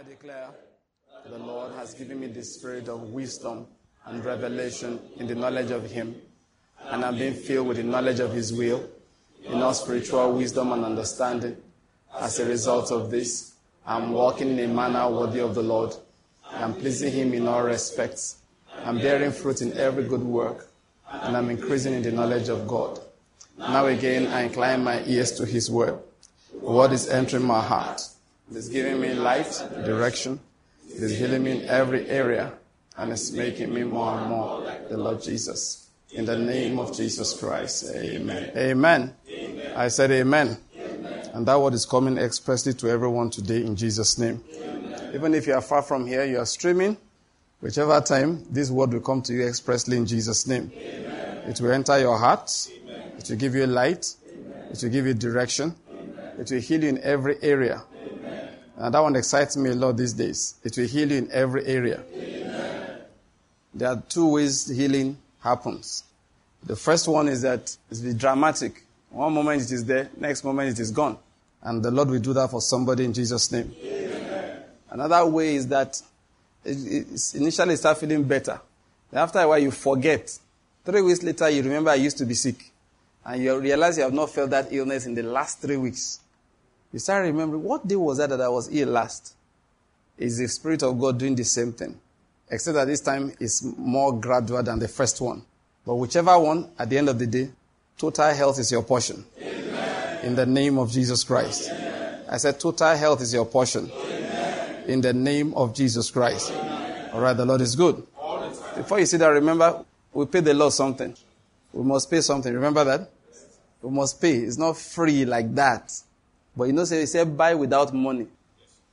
I declare the Lord has given me the spirit of wisdom and revelation in the knowledge of Him, and I'm being filled with the knowledge of His will, in all spiritual wisdom and understanding. As a result of this, I'm walking in a manner worthy of the Lord. I'm pleasing Him in all respects. I'm bearing fruit in every good work, and I'm increasing in the knowledge of God. Now again, I incline my ears to His word. What is entering my heart? It is giving me light, direction. It is healing me in every area, and it's making me more and more the Lord Jesus. In the name of Jesus Christ, amen. Amen. amen. I said amen. amen. And that word is coming expressly to everyone today in Jesus' name. Amen. Even if you are far from here, you are streaming, whichever time, this word will come to you expressly in Jesus' name. It will enter your heart. It will give you light. It will give you direction. It will heal you in every area. And that one excites me a lot these days. It will heal you in every area. Amen. There are two ways healing happens. The first one is that it's dramatic. One moment it is there, next moment it is gone. And the Lord will do that for somebody in Jesus' name. Amen. Another way is that it, initially start feeling better. After a while you forget. Three weeks later you remember I used to be sick. And you realize you have not felt that illness in the last three weeks. You start remembering, what day was that that I was ill last? Is the Spirit of God doing the same thing? Except that this time it's more gradual than the first one. But whichever one, at the end of the day, total health is your portion. Amen. In the name of Jesus Christ. Amen. I said, total health is your portion. Amen. In the name of Jesus Christ. All right, the Lord is good. Before you see that, remember, we pay the Lord something. We must pay something. Remember that? We must pay. It's not free like that. But you know, say, say buy without money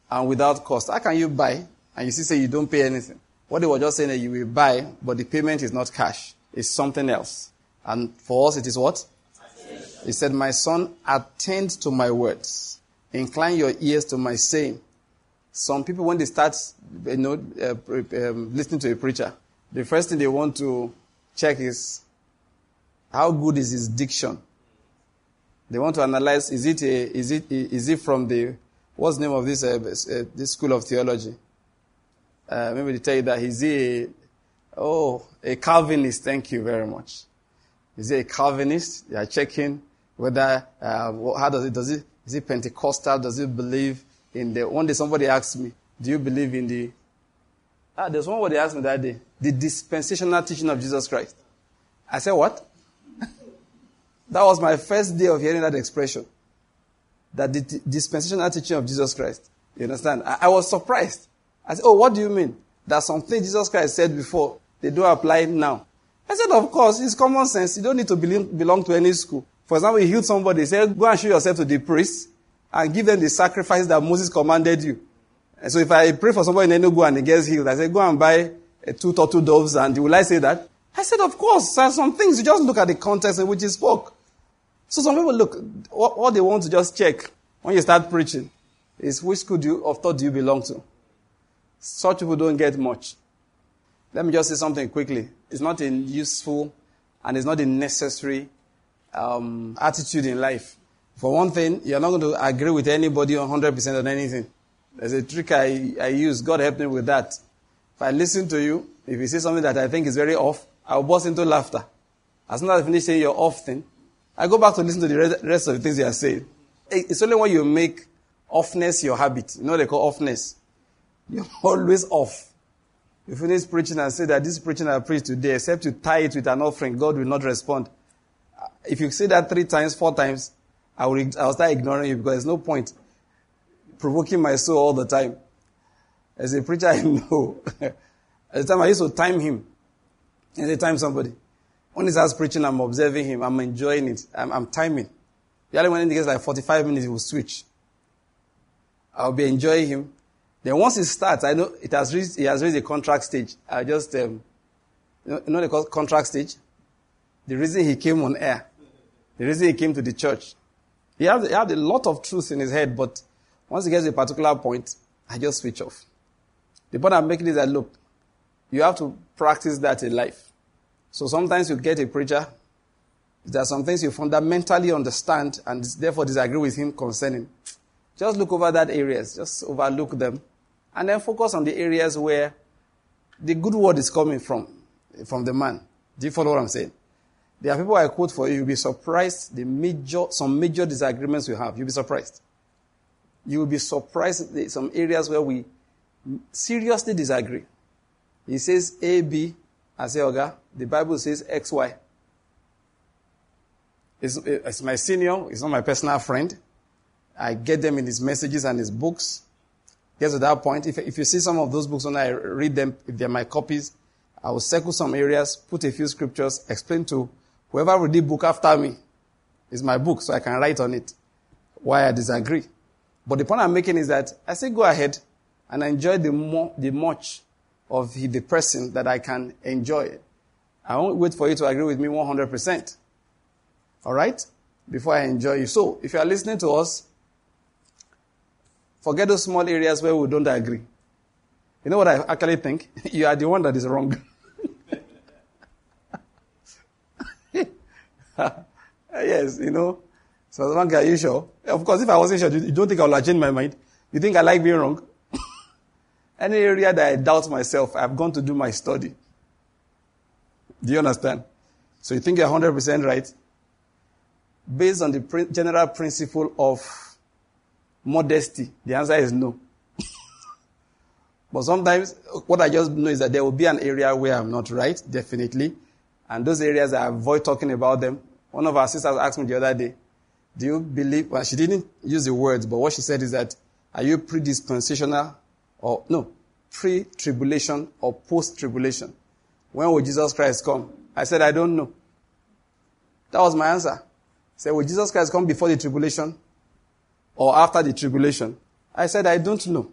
and without cost. How can you buy and you see say you don't pay anything? What they were just saying that you will buy, but the payment is not cash. It's something else. And for us, it is what? He said, My son, attend to my words. Incline your ears to my saying. Some people, when they start you know, uh, um, listening to a preacher, the first thing they want to check is how good is his diction? They want to analyze is it, a, is it, is it from the, what's the name of this, uh, uh, this school of theology? Uh, maybe they tell you that he's a, oh, a Calvinist. Thank you very much. Is he a Calvinist? They are checking whether, uh, how does it, does it, is it Pentecostal? Does it believe in the, one day somebody asked me, do you believe in the, ah, there's one word they asked me that day, the dispensational teaching of Jesus Christ. I said, what? That was my first day of hearing that expression. That the dispensational teaching of Jesus Christ. You understand? I, I, was surprised. I said, Oh, what do you mean? That something Jesus Christ said before, they don't apply now. I said, Of course, it's common sense. You don't need to belong, to any school. For example, you healed somebody, say, Go and show yourself to the priest and give them the sacrifice that Moses commanded you. And so if I pray for somebody in Enugu and he gets healed, I say, Go and buy two turtle doves and will I say that? I said, Of course, there are some things. You just look at the context in which he spoke. So some people look, what, they want to just check when you start preaching is which school do you, of thought do you belong to? Such people don't get much. Let me just say something quickly. It's not a useful and it's not a necessary um, attitude in life. For one thing, you're not going to agree with anybody 100% on anything. There's a trick I, I use. God help me with that. If I listen to you, if you say something that I think is very off, I'll burst into laughter. As soon as I finish saying your off thing, I go back to listen to the rest of the things they are saying. It's only when you make offness your habit. You know what they call offness? You're always off. You finish preaching and say that this preaching I preached today, except you tie it with an offering, God will not respond. Uh, if you say that three times, four times, I will, I will start ignoring you because there's no point provoking my soul all the time. As a preacher, I know. At the time, I used to time him. And they time somebody. When he starts preaching, I'm observing him. I'm enjoying it. I'm, I'm timing. Usually when he gets like 45 minutes, he will switch. I'll be enjoying him. Then once it starts, I know it has reached, he has reached a contract stage. I just, um, you know, you know the contract stage? The reason he came on air. The reason he came to the church. He had, he had a lot of truth in his head, but once he gets to a particular point, I just switch off. The point I'm making is that look, you have to practice that in life. So sometimes you get a preacher, there are some things you fundamentally understand and therefore disagree with him concerning. Just look over that areas, just overlook them And then focus on the areas where the good word is coming from, from the man. Do you follow what I'm saying? There are people I quote for you, you'll be surprised the major, some major disagreements we have. You'll be surprised. You will be surprised some areas where we seriously disagree. He says A, B, I say, Oga, the Bible says X, Y. It's, it's my senior, it's not my personal friend. I get them in his messages and his books. Get to that point. If, if you see some of those books when I read them, if they're my copies, I will circle some areas, put a few scriptures, explain to whoever read the book after me. It's my book, so I can write on it why I disagree. But the point I'm making is that I say go ahead and enjoy the, more, the much of the person that I can enjoy. I won't wait for you to agree with me 100%. All right? Before I enjoy you. So, if you are listening to us, forget those small areas where we don't agree. You know what I actually think? you are the one that is wrong. yes, you know. So, one guy, you sure? Of course, if I wasn't sure, you don't think I will change my mind? You think I like being wrong? Any area that I doubt myself, I've gone to do my study. Do you understand? So you think you're 100% right? Based on the general principle of modesty, the answer is no. but sometimes, what I just know is that there will be an area where I'm not right, definitely. And those areas I avoid talking about them. One of our sisters asked me the other day, do you believe, well, she didn't use the words, but what she said is that, are you predispensational or, no, pre-tribulation or post-tribulation? When will Jesus Christ come? I said, I don't know. That was my answer. I said, will Jesus Christ come before the tribulation or after the tribulation? I said, I don't know.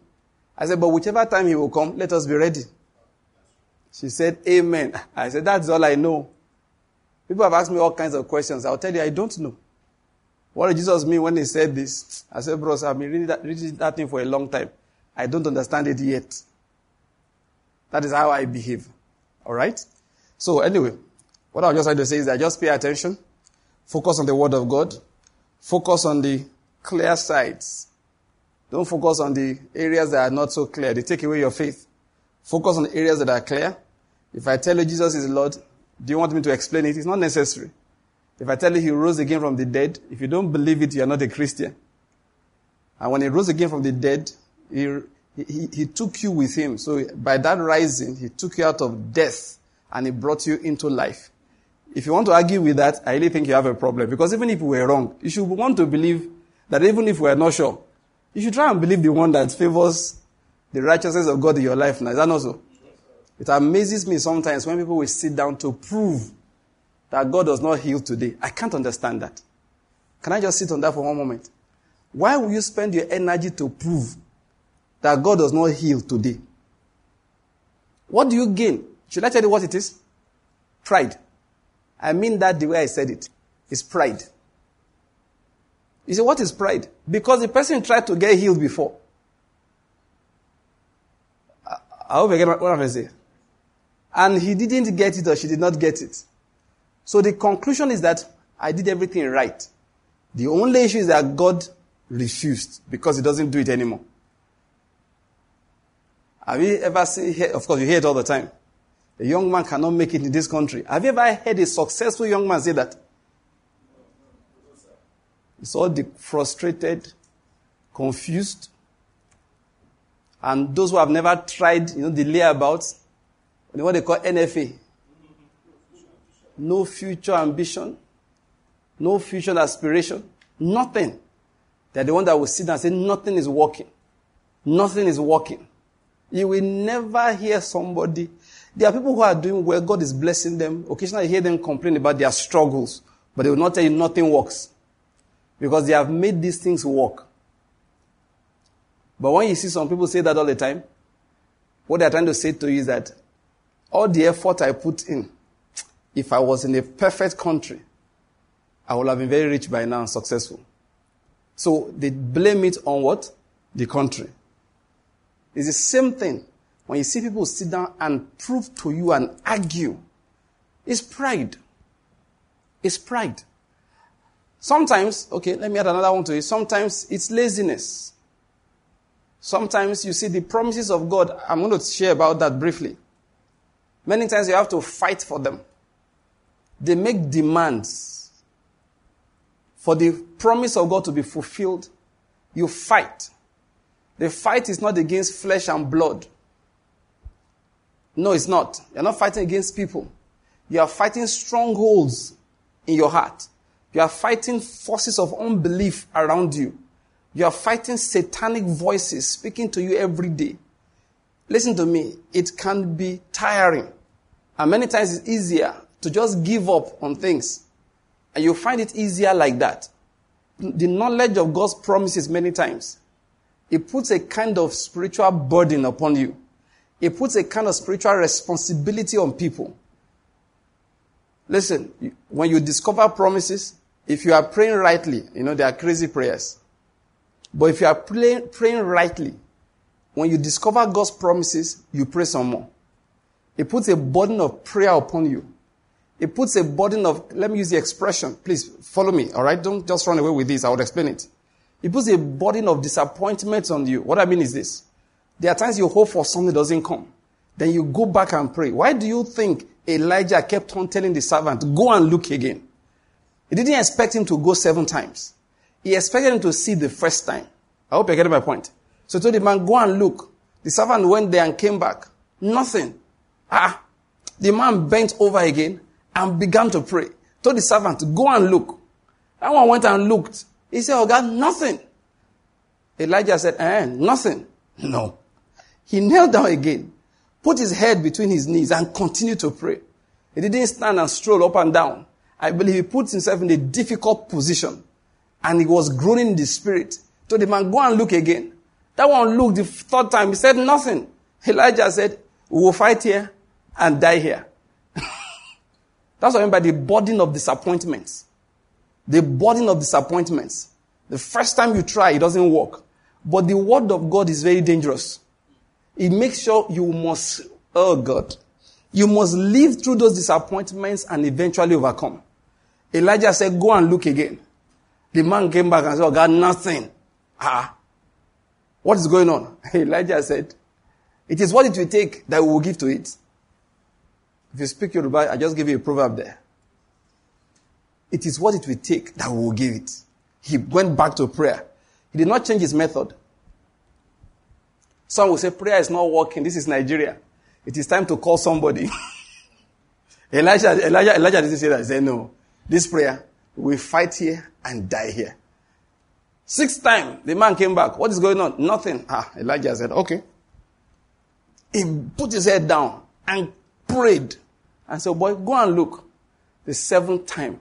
I said, but whichever time he will come, let us be ready. She said, Amen. I said, that's all I know. People have asked me all kinds of questions. I'll tell you, I don't know. What did Jesus mean when he said this? I said, bros, I've been reading that, reading that thing for a long time. I don't understand it yet. That is how I behave. All right? So, anyway, what I was just trying to say is that just pay attention, focus on the Word of God, focus on the clear sides. Don't focus on the areas that are not so clear. They take away your faith. Focus on the areas that are clear. If I tell you Jesus is Lord, do you want me to explain it? It's not necessary. If I tell you he rose again from the dead, if you don't believe it, you are not a Christian. And when he rose again from the dead, he, he, he took you with him. So by that rising, he took you out of death and he brought you into life. If you want to argue with that, I really think you have a problem. Because even if we were wrong, you should want to believe that even if we are not sure, you should try and believe the one that favors the righteousness of God in your life now. Is that not so? It amazes me sometimes when people will sit down to prove that God does not heal today. I can't understand that. Can I just sit on that for one moment? Why will you spend your energy to prove that God does not heal today? What do you gain? Should I tell you what it is? Pride. I mean that the way I said it. It's pride. You say, what is pride? Because the person tried to get healed before. I hope I get what I'm say. And he didn't get it or she did not get it. So the conclusion is that I did everything right. The only issue is that God refused because he doesn't do it anymore. Have you ever seen, of course you hear it all the time. A young man cannot make it in this country. Have you ever heard a successful young man say that? It's all the frustrated, confused, and those who have never tried, you know, the layabouts, what they call NFA. No future ambition, no future aspiration, nothing. They're the one that will sit and say, nothing is working. Nothing is working. You will never hear somebody. There are people who are doing well, God is blessing them. Occasionally, I hear them complain about their struggles, but they will not tell you nothing works. Because they have made these things work. But when you see some people say that all the time, what they're trying to say to you is that all the effort I put in, if I was in a perfect country, I would have been very rich by now and successful. So they blame it on what? The country. It's the same thing. When you see people sit down and prove to you and argue, it's pride. It's pride. Sometimes, okay, let me add another one to it. Sometimes it's laziness. Sometimes you see the promises of God. I'm going to share about that briefly. Many times you have to fight for them. They make demands for the promise of God to be fulfilled. You fight. The fight is not against flesh and blood. No, it's not. You're not fighting against people. You are fighting strongholds in your heart. You are fighting forces of unbelief around you. You are fighting satanic voices speaking to you every day. Listen to me. It can be tiring. And many times it's easier to just give up on things. And you find it easier like that. The knowledge of God's promises many times, it puts a kind of spiritual burden upon you. It puts a kind of spiritual responsibility on people. Listen, when you discover promises, if you are praying rightly, you know, they are crazy prayers. But if you are praying, rightly, when you discover God's promises, you pray some more. It puts a burden of prayer upon you. It puts a burden of, let me use the expression. Please follow me, alright? Don't just run away with this. I will explain it. It puts a burden of disappointment on you. What I mean is this. There are times you hope for something doesn't come. Then you go back and pray. Why do you think Elijah kept on telling the servant, go and look again? He didn't expect him to go seven times. He expected him to see the first time. I hope you're getting my point. So he told the man, go and look. The servant went there and came back. Nothing. Ah. The man bent over again and began to pray. Told the servant, go and look. That one went and looked. He said, Oh God, nothing. Elijah said, eh, nothing. No. He knelt down again, put his head between his knees and continued to pray. He didn't stand and stroll up and down. I believe he put himself in a difficult position and he was groaning in the spirit. Told the man, go and look again. That one looked the third time. He said nothing. Elijah said, we will fight here and die here. That's what I mean by the burden of disappointments. The burden of disappointments. The first time you try, it doesn't work. But the word of God is very dangerous. It makes sure you must, oh God, you must live through those disappointments and eventually overcome. Elijah said, go and look again. The man came back and said, oh God, nothing. Ah. What is going on? Elijah said, it is what it will take that we will give to it. If you speak Yoruba, I just give you a proverb there. It is what it will take that we will give it. He went back to prayer. He did not change his method. Some will say prayer is not working. This is Nigeria. It is time to call somebody. Elijah, Elijah, Elijah didn't say that. He said, no. This prayer, we fight here and die here. Sixth time, the man came back. What is going on? Nothing. Ah, Elijah said, okay. He put his head down and prayed. And said, boy, go and look. The seventh time.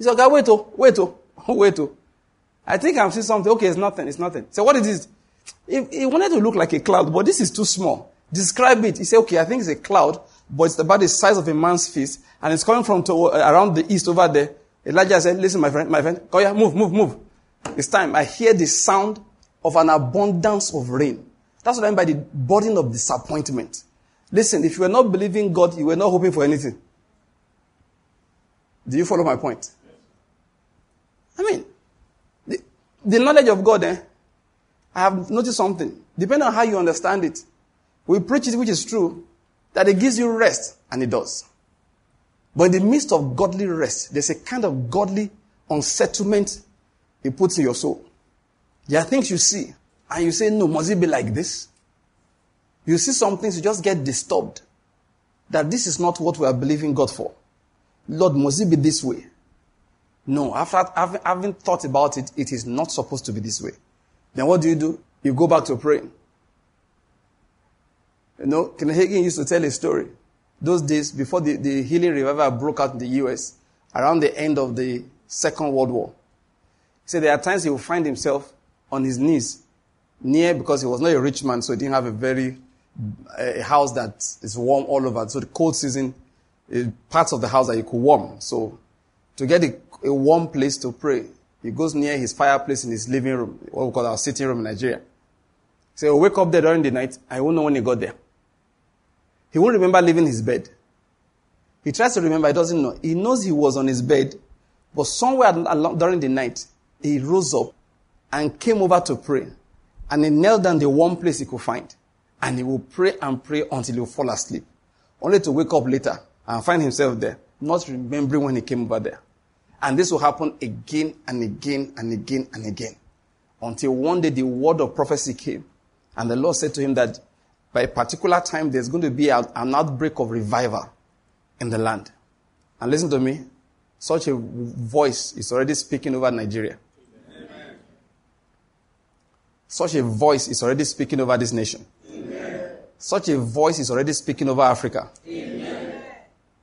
He said, okay, wait, oh, wait, oh, wait, oh. I think I'm seeing something. Okay, it's nothing. It's nothing. So what is this? He, he wanted to look like a cloud, but this is too small. Describe it. He said, okay, I think it's a cloud, but it's about the size of a man's fist, and it's coming from to, uh, around the east over there. Elijah said, listen, my friend, my friend, here, move, move, move. It's time. I hear the sound of an abundance of rain. That's what I mean by the burden of disappointment. Listen, if you were not believing God, you were not hoping for anything. Do you follow my point? I mean, the knowledge of God, eh, I have noticed something. Depending on how you understand it, we preach it, which is true, that it gives you rest, and it does. But in the midst of godly rest, there's a kind of godly unsettlement it puts in your soul. There are things you see, and you say, no, must it be like this? You see some things, you just get disturbed. That this is not what we are believing God for. Lord, must it be this way? No, after having thought about it, it is not supposed to be this way. Then what do you do? You go back to praying. You know, Kenneth Hagin used to tell a story. Those days, before the, the healing revival broke out in the US, around the end of the Second World War. He said there are times he will find himself on his knees, near, because he was not a rich man, so he didn't have a very, a house that is warm all over. So the cold season, parts of the house that you could warm. So to get a a warm place to pray. He goes near his fireplace in his living room, what we call our sitting room in Nigeria. So oh, he'll wake up there during the night. I won't know when he got there. He won't remember leaving his bed. He tries to remember, he doesn't know. He knows he was on his bed, but somewhere along, during the night, he rose up and came over to pray. And he knelt down the one place he could find. And he will pray and pray until he will fall asleep. Only to wake up later and find himself there, not remembering when he came over there. And this will happen again and again and again and again. Until one day the word of prophecy came. And the Lord said to him that by a particular time there's going to be an outbreak of revival in the land. And listen to me, such a voice is already speaking over Nigeria. Amen. Such a voice is already speaking over this nation. Amen. Such a voice is already speaking over Africa. Amen.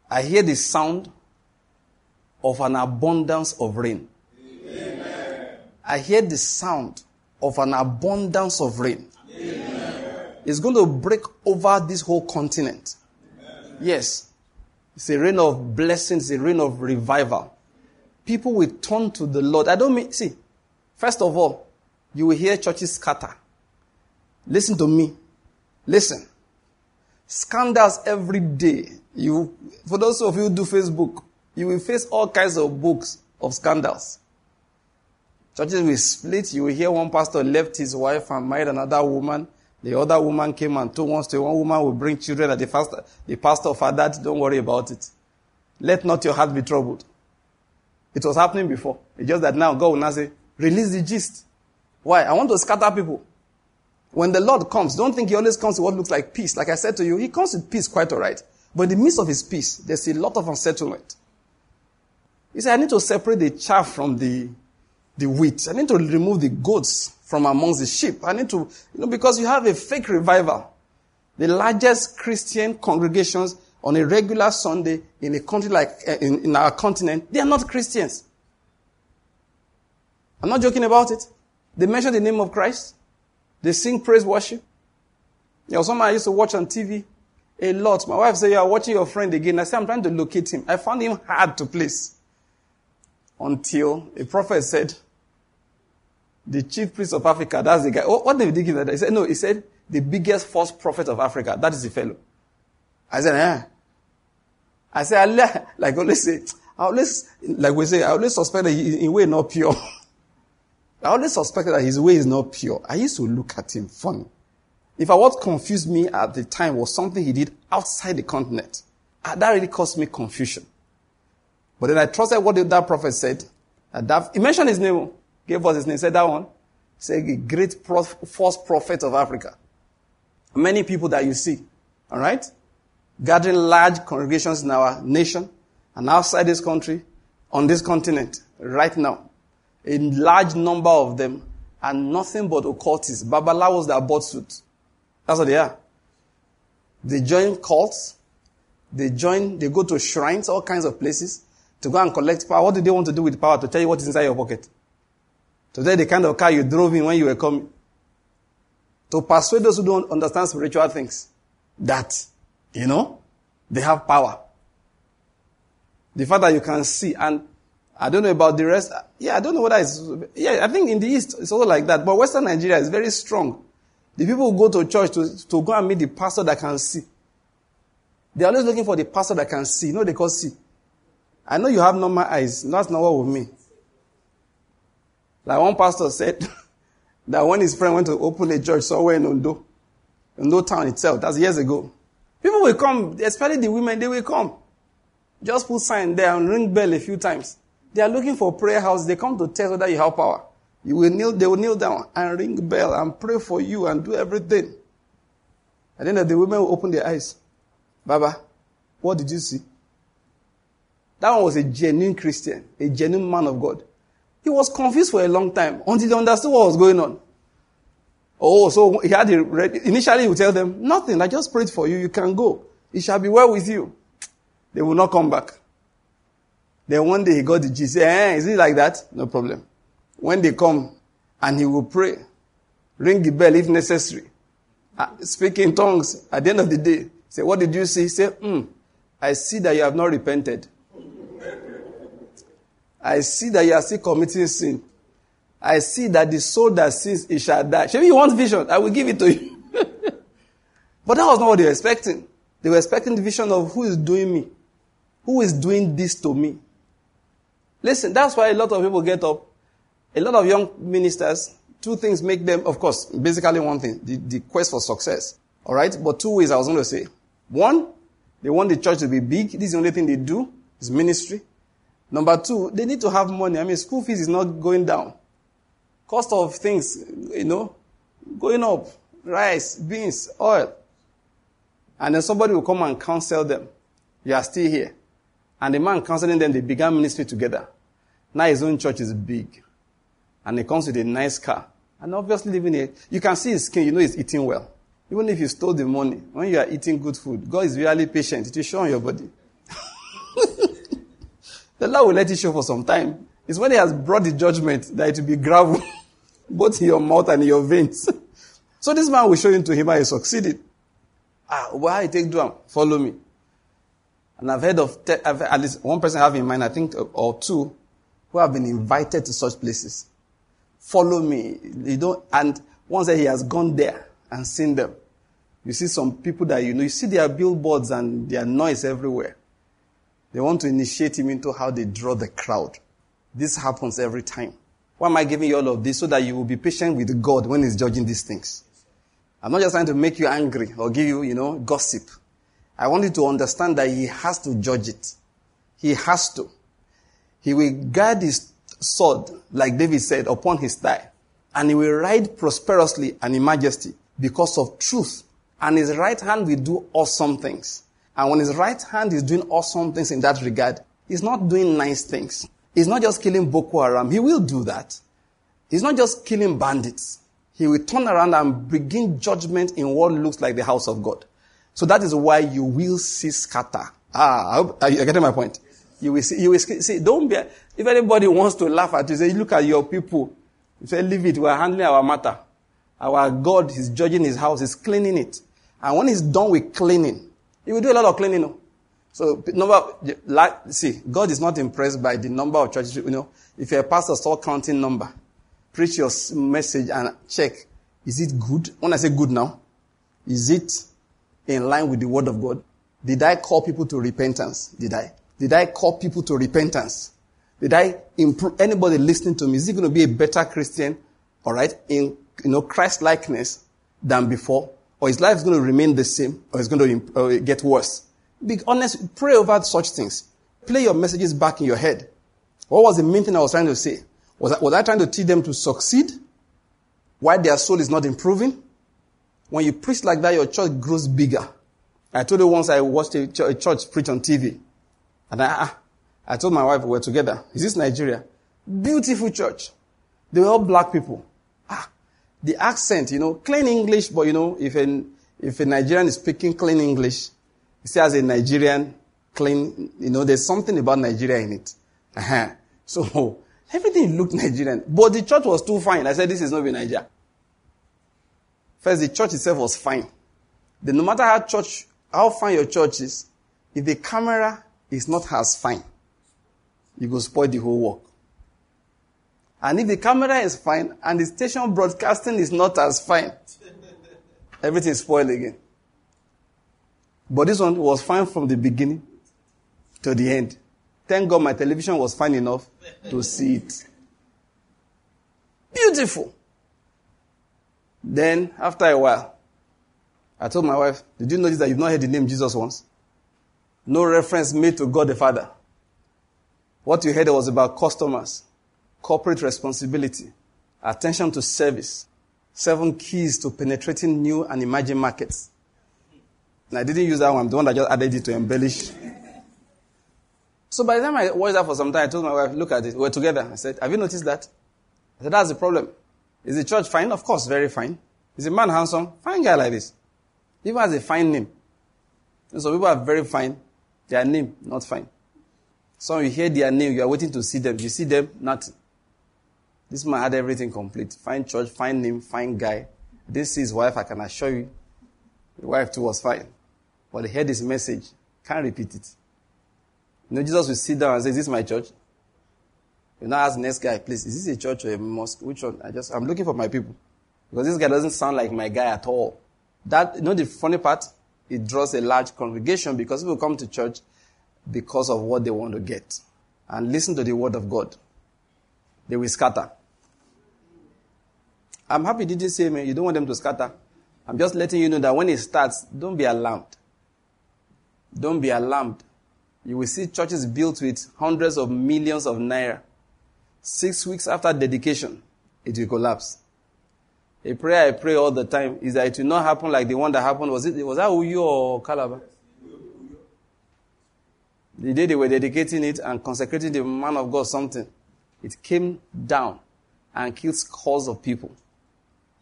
I hear the sound of an abundance of rain. I hear the sound of an abundance of rain. It's going to break over this whole continent. Yes. It's a rain of blessings, a rain of revival. People will turn to the Lord. I don't mean, see, first of all, you will hear churches scatter. Listen to me. Listen. Scandals every day. You, for those of you who do Facebook, you will face all kinds of books of scandals. Churches will split. You will hear one pastor left his wife and married another woman. The other woman came and told one story. One woman will bring children and the pastor, the pastor fathered. Don't worry about it. Let not your heart be troubled. It was happening before. It's just that now God will now say, release the gist. Why? I want to scatter people. When the Lord comes, don't think he always comes with what looks like peace. Like I said to you, he comes with peace quite alright. But in the midst of his peace, there's a lot of unsettlement. He said, I need to separate the chaff from the, the wheat. I need to remove the goats from amongst the sheep. I need to, you know, because you have a fake revival. The largest Christian congregations on a regular Sunday in a country like, uh, in, in our continent, they are not Christians. I'm not joking about it. They mention the name of Christ. They sing praise worship. You know, someone I used to watch on TV a lot. My wife said, you are watching your friend again. I said, I'm trying to locate him. I found him hard to place. Until a prophet said, the chief priest of Africa, that's the guy. Oh, what did he give that? He said, no, he said, the biggest false prophet of Africa, that is the fellow. I said, eh. I said, like always say, I always, like we say, I always suspect that he, in way not pure. I always suspected that his way is not pure. I used to look at him funny. If I what confused me at the time was something he did outside the continent, ah, that really caused me confusion. But then I trusted what that prophet said. That, he mentioned his name gave us his name. Said that one. Say a great false prophet of Africa. Many people that you see, all right, gathering large congregations in our nation and outside this country, on this continent, right now. A large number of them are nothing but occultists, babalawos that bought suits. That's what they are. They join cults. They join, they go to shrines, all kinds of places to go and collect power. What do they want to do with power? To tell you what is inside your pocket. To tell the kind of car you drove in when you were coming. To persuade those who don't understand spiritual things that, you know, they have power. The fact that you can see, and I don't know about the rest. Yeah, I don't know whether it's, yeah, I think in the East it's also like that. But Western Nigeria is very strong. The people who go to church to, to go and meet the pastor that can see. They're always looking for the pastor that can see. You know they call see. I know you have normal eyes. That's not what with me. Like one pastor said that when his friend went to open a church somewhere in Ondo, Ondo town itself, that's years ago. People will come, especially the women, they will come. Just put sign there and ring bell a few times. They are looking for prayer house. They come to test whether you have power. You will kneel, they will kneel down and ring bell and pray for you and do everything. And then the women will open their eyes. Baba, what did you see? That one was a genuine Christian, a genuine man of God. He was confused for a long time until he understood what was going on. Oh, so he had it Initially, he would tell them, nothing, I just prayed for you, you can go. It shall be well with you. They will not come back. Then one day he got the Jesus. Eh, is it like that? No problem. When they come, and he will pray, ring the bell if necessary, uh, speak in tongues. At the end of the day, say, what did you see? Say, hmm, I see that you have not repented. I see that you are still committing sin. I see that the soul that sins, it shall die. Maybe you want vision, I will give it to you. but that was not what they were expecting. They were expecting the vision of who is doing me. Who is doing this to me? Listen, that's why a lot of people get up A lot of young ministers, two things make them, of course, basically one thing, the, the quest for success. All right? But two ways I was going to say. One, they want the church to be big. This is the only thing they do, is ministry. Number two, they need to have money. I mean, school fees is not going down. Cost of things, you know, going up. Rice, beans, oil. And then somebody will come and counsel them. You are still here. And the man counseling them, they began ministry together. Now his own church is big. And he comes with a nice car. And obviously living here, you can see his skin, you know he's eating well. Even if you stole the money, when you are eating good food, God is really patient. It will show on your body. the Lord will let it show for some time. It's when He has brought the judgment that it will be gravel, both in your mouth and in your veins. so this man will show you to him how he succeeded. Ah, why I take do Follow me. And I've heard of, te- I've, at least one person I have in mind, I think, or two, who have been invited to such places. Follow me. You don't, and once he has gone there and seen them, you see some people that you know, you see their billboards and their noise everywhere. They want to initiate him into how they draw the crowd. This happens every time. Why am I giving you all of this? So that you will be patient with God when He's judging these things. I'm not just trying to make you angry or give you, you know, gossip. I want you to understand that He has to judge it. He has to. He will guard His sword, like David said, upon His thigh. And He will ride prosperously and in majesty because of truth. And His right hand will do awesome things. And when His right hand is doing awesome things in that regard, He's not doing nice things. He's not just killing Boko Haram. He will do that. He's not just killing bandits. He will turn around and begin judgment in what looks like the house of God. So that is why you will see scatter. Ah, I are you getting my point? You will see, you will see, don't be, if anybody wants to laugh at you, say, look at your people. You say, leave it, we are handling our matter. Our God is judging his house, he's cleaning it. And when he's done with cleaning, he will do a lot of cleaning. So, number, like, see, God is not impressed by the number of churches, you know. If you're a pastor, start counting number. Preach your message and check. Is it good? When I say good now, is it in line with the word of God? Did I call people to repentance? Did I? Did I call people to repentance? Did I improve anybody listening to me? Is he going to be a better Christian? All right, in you know Christ likeness than before, or his life is going to remain the same, or it's going to get worse? Be honest. Pray over such things. Play your messages back in your head. What was the main thing I was trying to say? Was I, was I trying to teach them to succeed? Why their soul is not improving? When you preach like that, your church grows bigger. I told you once I watched a, ch- a church preach on TV. And I, ah, I told my wife we were together. Is this Nigeria? Beautiful church. They were all black people. The accent, you know, clean English, but you know, if a, if a Nigerian is speaking clean English, he says a Nigerian clean, you know, there's something about Nigeria in it. Uh-huh. So, everything looked Nigerian. But the church was too fine. I said, this is not in Nigeria. First, the church itself was fine. Then no matter how church, how fine your church is, if the camera is not as fine, you go spoil the whole work. And if the camera is fine and the station broadcasting is not as fine, everything is spoiled again. But this one was fine from the beginning to the end. Thank God my television was fine enough to see it. Beautiful. Then, after a while, I told my wife, Did you notice that you've not heard the name Jesus once? No reference made to God the Father. What you heard was about customers, corporate responsibility, attention to service, seven keys to penetrating new and emerging markets. And I didn't use that one, I'm the one that just added it to embellish. So by the time I watched that for some time, I told my wife, look at it. We're together. I said, have you noticed that? I said, that's the problem. Is the church fine? Of course, very fine. Is the man handsome? Fine guy like this. Even has a fine name. And so people are very fine. Their name, not fine. Some you hear their name, you are waiting to see them. You see them, nothing. This man had everything complete. Fine church, fine name, fine guy. This is his wife, I can assure you. The wife too was fine. But he heard this message, can't repeat it. You know, Jesus will sit down and say, Is this my church? You now ask the next guy, please, is this a church or a mosque? Which one? I just, I'm looking for my people. Because this guy doesn't sound like my guy at all. That, you know, the funny part? It draws a large congregation because people come to church because of what they want to get. And listen to the word of God. They will scatter. I'm happy you didn't say me. You don't want them to scatter. I'm just letting you know that when it starts, don't be alarmed. Don't be alarmed. You will see churches built with hundreds of millions of naira. Six weeks after dedication, it will collapse. A prayer I pray all the time is that it will not happen like the one that happened. Was it was that Uyo or Calabar? The day they were dedicating it and consecrating the man of God something, it came down and killed scores of people.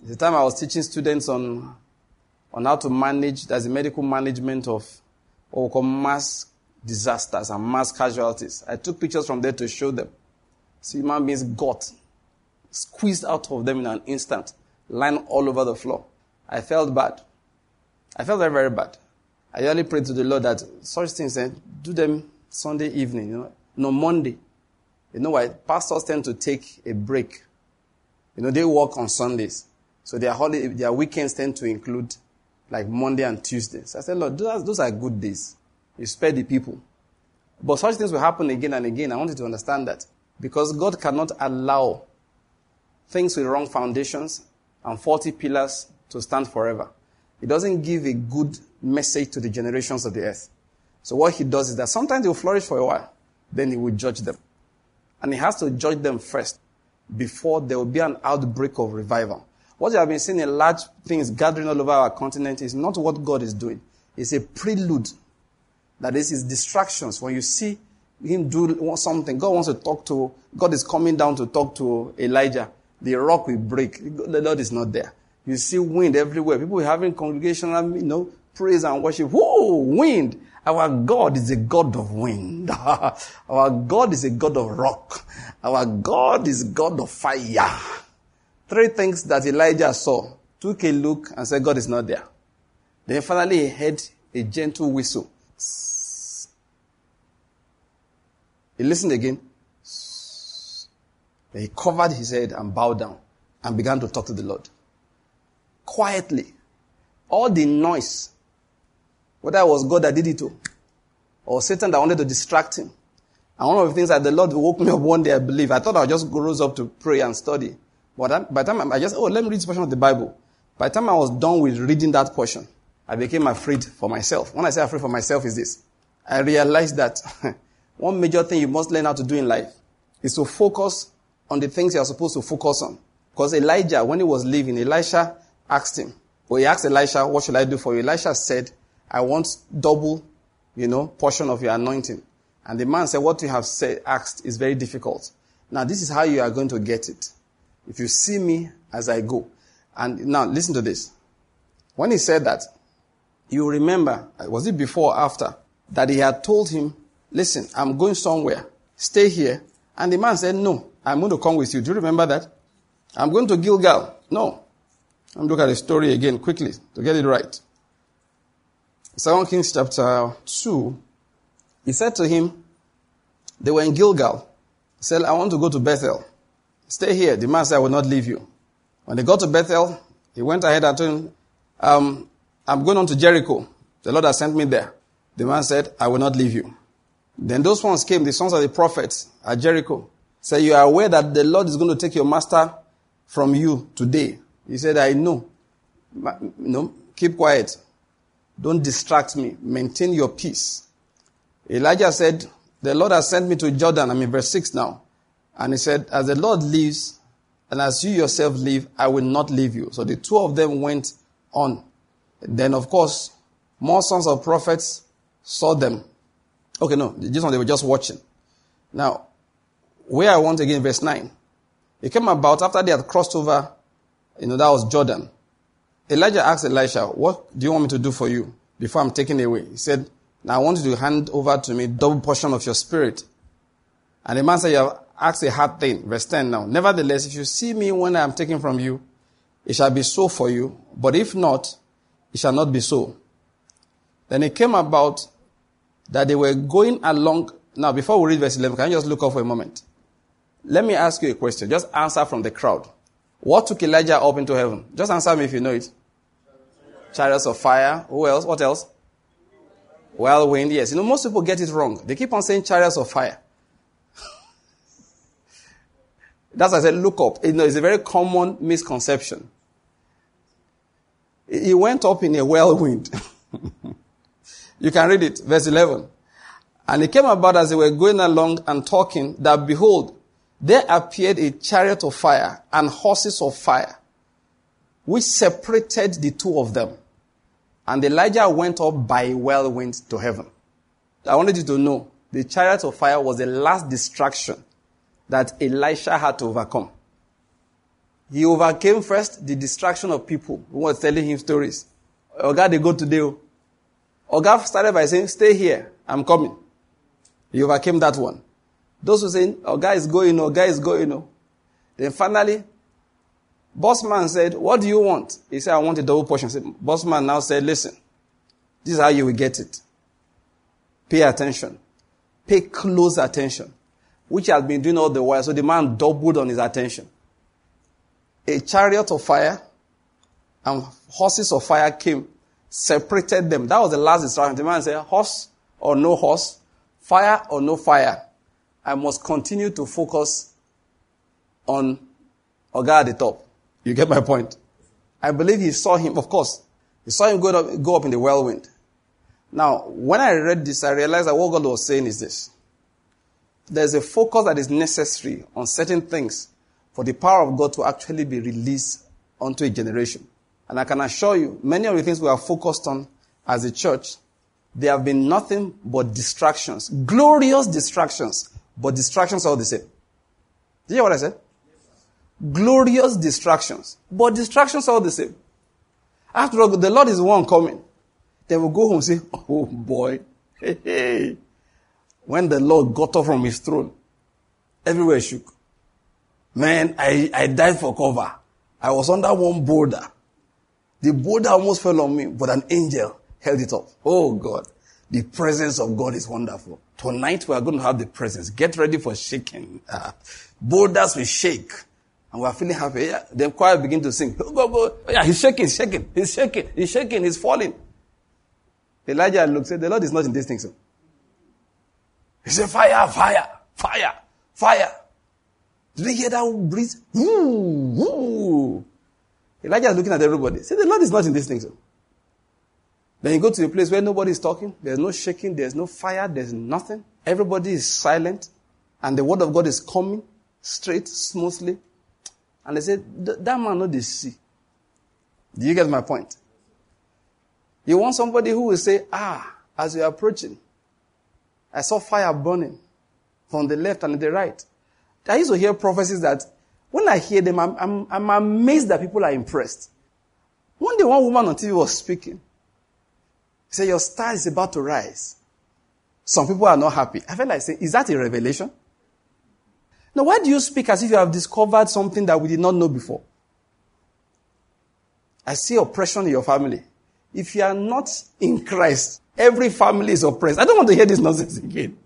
At The time I was teaching students on on how to manage, there's a medical management of what we call mass disasters and mass casualties. I took pictures from there to show them. See, human beings got squeezed out of them in an instant, lying all over the floor. I felt bad. I felt very, very bad. I only prayed to the Lord that such things, eh, do them Sunday evening, you know, no Monday. You know why? Pastors tend to take a break. You know, they work on Sundays. So their holiday, their weekends tend to include like Monday and Tuesday. So I said, Lord, those are good days. You spare the people. But such things will happen again and again. I want you to understand that. Because God cannot allow things with wrong foundations and faulty pillars to stand forever. He doesn't give a good message to the generations of the earth. So what he does is that sometimes they will flourish for a while, then he will judge them. And he has to judge them first before there will be an outbreak of revival. What you have been seeing in large things gathering all over our continent is not what God is doing. It's a prelude. That is his distractions. When you see him do something, God wants to talk to, God is coming down to talk to Elijah. The rock will break. The Lord is not there. You see wind everywhere. People having congregational, you know, praise and worship. Whoa, wind. Our God is a God of wind. Our God is a God of rock. Our God is God of fire. Three things that Elijah saw. Took a look and said, God is not there. Then finally he heard a gentle whistle. He listened again. Then he covered his head and bowed down and began to talk to the Lord. Quietly. All the noise, whether it was God that did it to, or Satan that wanted to distract him. And one of the things that the Lord woke me up one day, I believe, I thought I would just rose up to pray and study. But by the time I just, oh, let me read this portion of the Bible. By the time I was done with reading that portion, I became afraid for myself. When I say afraid for myself is this. I realized that one major thing you must learn how to do in life is to focus on the things you're supposed to focus on. Because Elijah, when he was leaving, Elisha asked him, well, he asked Elisha, what should I do for you? Elisha said, I want double, you know, portion of your anointing. And the man said, what you have said, asked is very difficult. Now, this is how you are going to get it. If you see me as I go. And now listen to this. When he said that, you remember, was it before or after, that he had told him, listen, I'm going somewhere. Stay here. And the man said, no, I'm going to come with you. Do you remember that? I'm going to Gilgal. No. I'm look at the story again quickly to get it right. Second Kings chapter 2, he said to him, they were in Gilgal. He said, I want to go to Bethel. Stay here. The man said, I will not leave you. When they got to Bethel, he went ahead and told him, um, I'm going on to Jericho. The Lord has sent me there. The man said, I will not leave you. Then those ones came, the sons of the prophets at Jericho. Said, you are aware that the Lord is going to take your master from you today. He said, I know. No, keep quiet. Don't distract me. Maintain your peace. Elijah said, the Lord has sent me to Jordan. I'm in verse 6 now. And he said, As the Lord lives, and as you yourself live, I will not leave you. So the two of them went on. Then, of course, more sons of prophets saw them. Okay, no, this one they were just watching. Now, where I want again, verse 9. It came about after they had crossed over, you know, that was Jordan. Elijah asked Elisha, What do you want me to do for you before I'm taken away? He said, Now I want you to hand over to me double portion of your spirit. And the man said, You have asked a hard thing. Verse 10 now. Nevertheless, if you see me when I am taken from you, it shall be so for you. But if not, it shall not be so. Then it came about that they were going along. Now, before we read verse 11, can you just look up for a moment? Let me ask you a question. Just answer from the crowd. What took Elijah up into heaven? Just answer me if you know it. Chariots of fire. Who else? What else? Well, wind. Yes. You know, most people get it wrong. They keep on saying chariots of fire. That's why I said look up. You know, it's a very common misconception. He went up in a whirlwind. you can read it, verse 11. And it came about as they were going along and talking that behold, there appeared a chariot of fire and horses of fire, which separated the two of them. And Elijah went up by whirlwind to heaven. I wanted you to know the chariot of fire was the last distraction that Elisha had to overcome. He overcame first the distraction of people who were telling him stories. Oh God, they go today. Oh God started by saying, stay here. I'm coming. He overcame that one. Those who saying, oh guy is going, oh guy is going, oh. Then finally, boss man said, what do you want? He said, I want a double portion. Said, boss man now said, listen, this is how you will get it. Pay attention. Pay close attention. Which has been doing all the while. So the man doubled on his attention. A chariot of fire and horses of fire came, separated them. That was the last instruction. The man said, horse or no horse, fire or no fire. I must continue to focus on Oga at the top. You get my point? I believe he saw him, of course. He saw him go up, go up in the whirlwind. Now, when I read this, I realized that what God was saying is this. There's a focus that is necessary on certain things for the power of God to actually be released onto a generation. And I can assure you, many of the things we are focused on as a church, they have been nothing but distractions. Glorious distractions but distractions are all the same. Did you hear what I said? Glorious distractions. But distractions are all the same. After all, the Lord is one coming. They will go home and say, Oh boy, hey, hey. When the Lord got up from his throne, everywhere shook. Man, I, I died for cover. I was under one boulder. The boulder almost fell on me, but an angel held it up. Oh God. The presence of God is wonderful. Tonight we are going to have the presence. Get ready for shaking. Uh, boulders will shake. And we are feeling happy. Yeah, the choir begin to sing. Go, go. Yeah, he's shaking, shaking, he's shaking, he's shaking, he's falling. Elijah looked, said, the Lord is not in this thing, so. He said, fire, fire, fire, fire. Did you hear that breeze? Woo, woo. Elijah is looking at everybody. Say, the Lord is not in this thing, so. Then you go to a place where nobody is talking, there's no shaking, there's no fire, there's nothing. Everybody is silent, and the word of God is coming straight, smoothly. And they say, that man not the see. Do you get my point? You want somebody who will say, ah, as you're approaching, I saw fire burning from the left and the right. I used to hear prophecies that when I hear them, I'm, I'm, I'm amazed that people are impressed. One day, one woman on TV was speaking. Said, Your star is about to rise. Some people are not happy. I felt like saying, Is that a revelation? Now, why do you speak as if you have discovered something that we did not know before? I see oppression in your family. If you are not in Christ, every family is oppressed. I don't want to hear this nonsense again.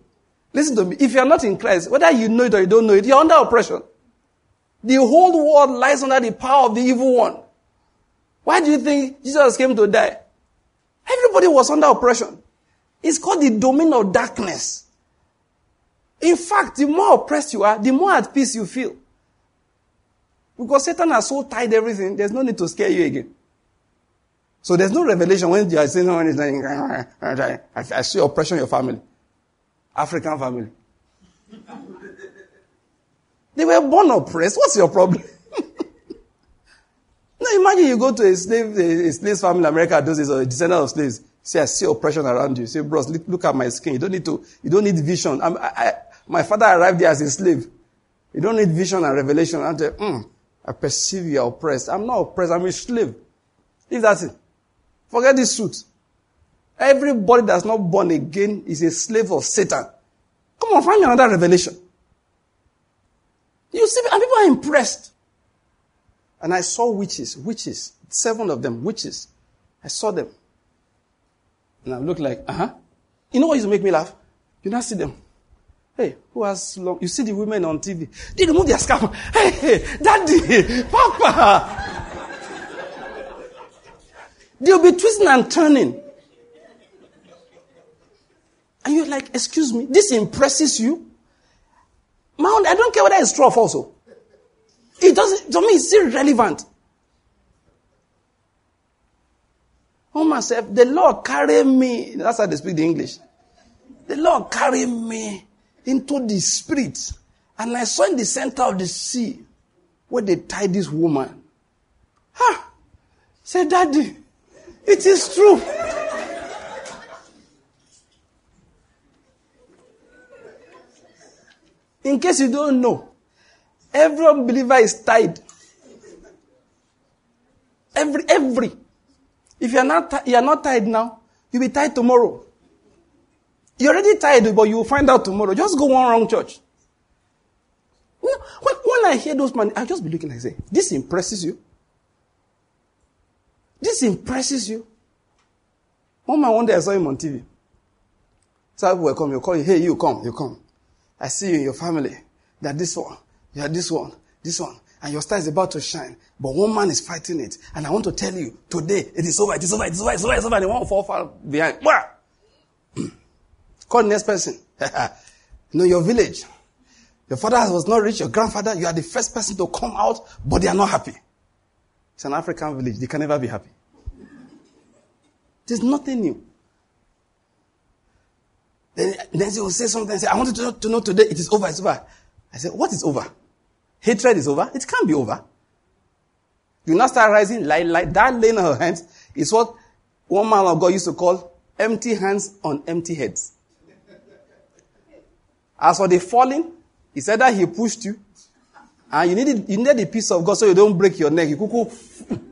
Listen to me. If you are not in Christ, whether you know it or you don't know it, you're under oppression. The whole world lies under the power of the evil one. Why do you think Jesus came to die? Everybody was under oppression. It's called the domain of darkness. In fact, the more oppressed you are, the more at peace you feel. Because Satan has so tied everything, there's no need to scare you again. So there's no revelation when you are saying, when it's like, I see oppression in your family. African family. they were born oppressed. What's your problem? Now imagine you go to a slave, a, slave family in America those days, or a descendant of slaves. Say, I see oppression around you. Say, bros, look, at my skin. You don't need to, you don't need vision. I, I, my father arrived there as a slave. You don't need vision and revelation. And say, mm, I perceive you are oppressed. I'm not oppressed. I'm a slave. If that's it. Forget this suit. Everybody that's not born again is a slave of Satan. Come on, find me another revelation. You see, and people are impressed. And I saw witches, witches, seven of them, witches. I saw them. And I looked like, uh huh. You know what used to make me laugh? You not see them. Hey, who has long? You see the women on TV. They remove their scarf. Hey, hey, daddy, papa. They'll be twisting and turning. And you're like, excuse me, this impresses you? Mount, I don't care whether it's true or false. It doesn't, to me, it's still relevant. Oh myself, the Lord carry me. That's how they speak the English. The Lord carry me into the spirit. And I saw in the center of the sea where they tied this woman. Ha! Say, Daddy, it is true. In case you don't know, every unbeliever is tied. Every, every. If you are not, you are not tied now, you'll be tied tomorrow. You're already tied, but you'll find out tomorrow. Just go one wrong church. when, when I hear those man, I'll just be looking like, say, this impresses you. This impresses you. One man one day I saw him on TV. So people will come, you call you, hey, you come, you come. I see you in your family. That this one, you are this one, this one, and your star is about to shine. But one man is fighting it. And I want to tell you, today, it is over, it is over, it is over, it is over, it is over, and they won't fall far behind. Call the next person. you know, your village. Your father was not rich, your grandfather, you are the first person to come out, but they are not happy. It's an African village. They can never be happy. There's nothing new. Then, then he will say something say, I want to know, to know today it is over, it's over. I said, What is over? Hatred is over? It can't be over. You now start rising like, like that laying on her hands is what one man of God used to call empty hands on empty heads. As for the falling, he said that he pushed you, and you needed you needed the peace of God so you don't break your neck. You cuckoo,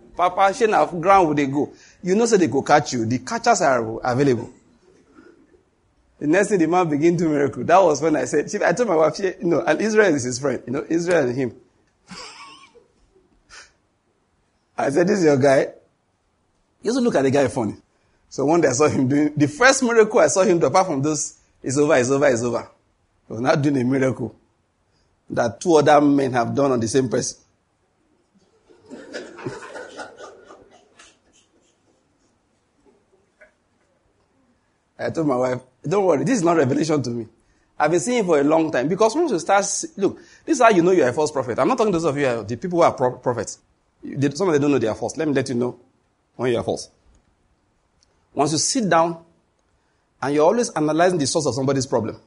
papa, shame of ground where they go. You know, so they go catch you. The catchers are available. The next thing the man begin to miracle. That was when I said, I told my wife, you know, and Israel is his friend. You know, Israel and him. I said, this is your guy. He You also look at the guy funny. So one day I saw him doing, the first miracle I saw him do, apart from those, it's over, it's over, it's over. He was not doing a miracle that two other men have done on the same person. I told my wife, don't worry, this is not revelation to me. I've been seeing it for a long time. Because once you start, look, this is how you know you're a false prophet. I'm not talking to those of you, the people who are prophets. Some of them don't know they are false. Let me let you know when you are false. Once you sit down and you're always analyzing the source of somebody's problem,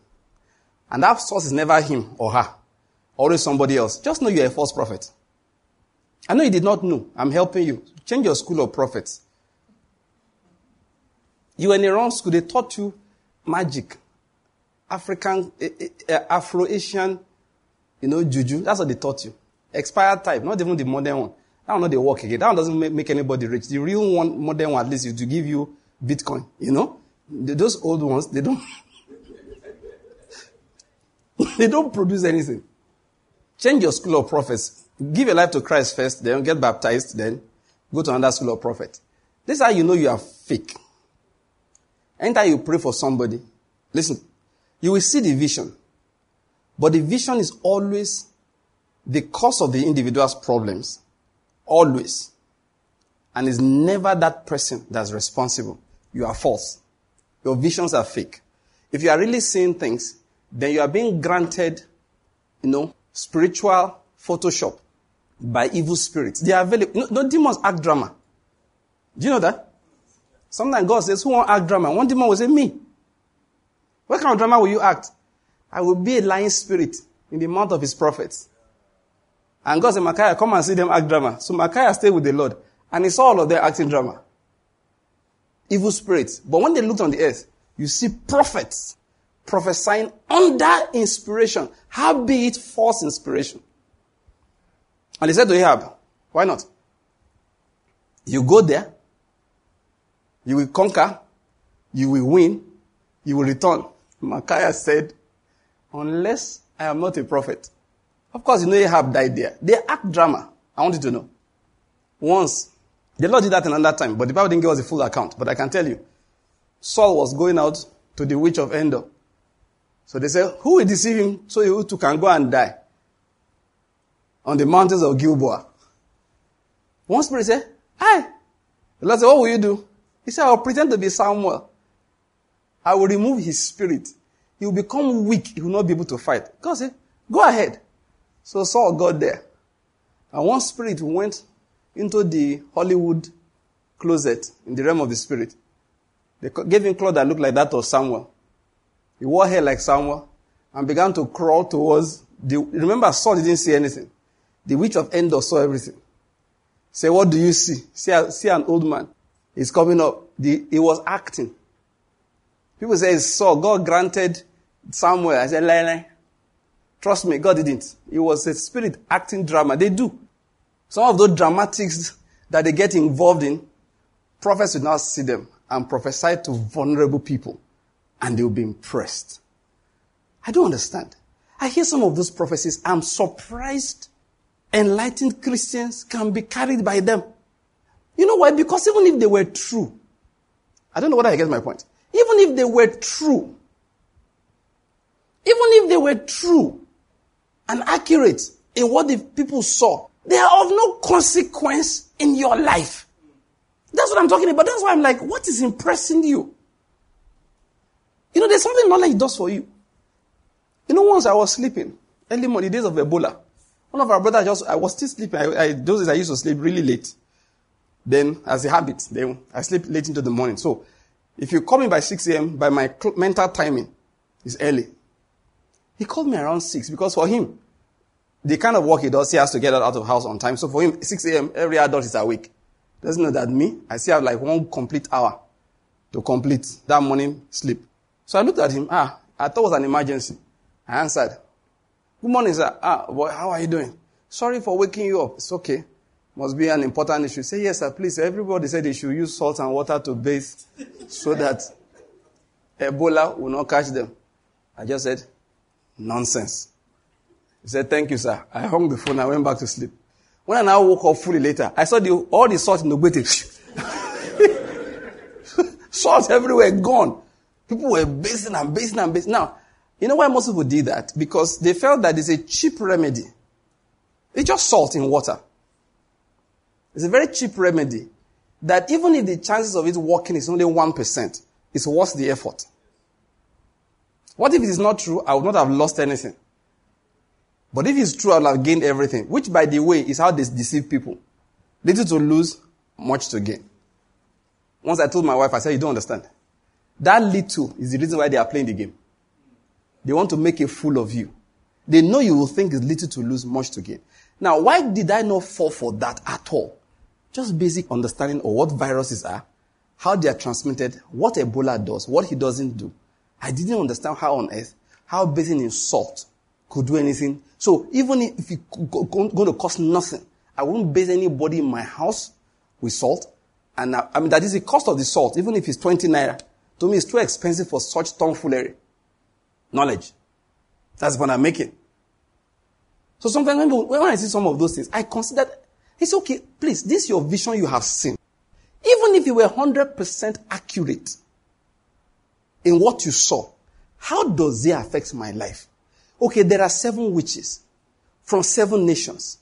and that source is never him or her, always somebody else, just know you're a false prophet. I know you did not know. I'm helping you. Change your school of prophets. You were in the wrong school. They taught you magic, African, uh, uh, Afro-Asian, you know, juju. That's what they taught you. Expired type, not even the modern one. That one not they work again. That one doesn't make, make anybody rich. The real one, modern one, at least, is to give you Bitcoin. You know, those old ones, they don't. they don't produce anything. Change your school of prophets. Give your life to Christ first, then get baptized, then go to another school of prophet. This is how you know you are fake. Anytime you pray for somebody, listen, you will see the vision. But the vision is always the cause of the individual's problems. Always. And it's never that person that's responsible. You are false. Your visions are fake. If you are really seeing things, then you are being granted, you know, spiritual Photoshop by evil spirits. They are available. No, no demons act drama. Do you know that? Sometimes God says, Who want act drama? One demon will say, Me. What kind of drama will you act? I will be a lying spirit in the mouth of his prophets. And God said, Micaiah, come and see them act drama. So Micaiah stayed with the Lord. And he saw all of them acting drama. Evil spirits. But when they looked on the earth, you see prophets prophesying under inspiration. How be it false inspiration? And he said to Ahab, Why not? You go there, you will conquer. You will win. You will return. Micaiah said, unless I am not a prophet. Of course, you know Ahab died there. They act drama. I want you to know. Once, the Lord did that another time, but the Bible didn't give us a full account. But I can tell you, Saul was going out to the witch of Endor. So they said, who will deceive him so he too can go and die? On the mountains of Gilboa. One spirit said, hi. The Lord said, what will you do? He said, I will pretend to be Samuel. I will remove his spirit. He will become weak. He will not be able to fight. God said, Go ahead. So Saul got there. And one spirit went into the Hollywood closet in the realm of the spirit. They gave him clothes that looked like that of Samuel. He wore hair like Samuel and began to crawl towards the. Remember, Saul didn't see anything. The witch of Endor saw everything. Say, what do you see? See, see an old man. He's coming up. The, he was acting. People say, Saul, God granted Samuel. I said, Lele. Trust me, God didn't. It was a spirit acting drama. They do. Some of those dramatics that they get involved in, prophets will now see them and prophesy to vulnerable people and they will be impressed. I don't understand. I hear some of those prophecies. I'm surprised enlightened Christians can be carried by them. You know why? Because even if they were true, I don't know whether I get my point. Even if they were true, even if they were true and accurate in what the people saw, they are of no consequence in your life. That's what I'm talking about. That's why I'm like, what is impressing you? You know, there's something knowledge does for you. You know, once I was sleeping, early morning, days of Ebola, one of our brothers just, I was still sleeping. I, I, those days I used to sleep really late. Then, as a habit, then I sleep late into the morning. So, if you call me by 6 a.m., by my mental timing, it's early. He called me around 6 because for him, the kind of work he does, he has to get out of house on time. So for him, 6 a.m., every adult is awake. Doesn't know that me, I still have like one complete hour to complete that morning sleep. So I looked at him. Ah, I thought it was an emergency. I answered. Good morning, sir. Ah, boy, how are you doing? Sorry for waking you up. It's okay. Must be an important issue. Say, yes, sir, please. Everybody said they should use salt and water to bathe so that Ebola will not catch them. I just said, nonsense. He said, thank you, sir. I hung the phone. I went back to sleep. When I now woke up fully later, I saw the, all the salt in the Ogbete. salt everywhere, gone. People were bathing and bathing and bathing. Now, you know why most people did that? Because they felt that it's a cheap remedy. It's just salt in water. It's a very cheap remedy that even if the chances of it working is only 1%, it's worth the effort. What if it is not true? I would not have lost anything. But if it's true, I will have gained everything. Which, by the way, is how they deceive people. Little to lose, much to gain. Once I told my wife, I said, You don't understand. That little is the reason why they are playing the game. They want to make a fool of you. They know you will think it's little to lose, much to gain. Now, why did I not fall for that at all? Just basic understanding of what viruses are, how they are transmitted, what Ebola does, what he doesn't do. I didn't understand how on earth, how bathing in salt could do anything. So even if it's going to cost nothing, I won't bathe anybody in my house with salt. And I, I mean, that is the cost of the salt, even if it's 20 naira. To me, it's too expensive for such tomfoolery. Knowledge. That's what I'm making. So sometimes when I see some of those things, I consider it's okay. Please, this is your vision you have seen. Even if you were 100% accurate in what you saw, how does it affect my life? Okay, there are seven witches from seven nations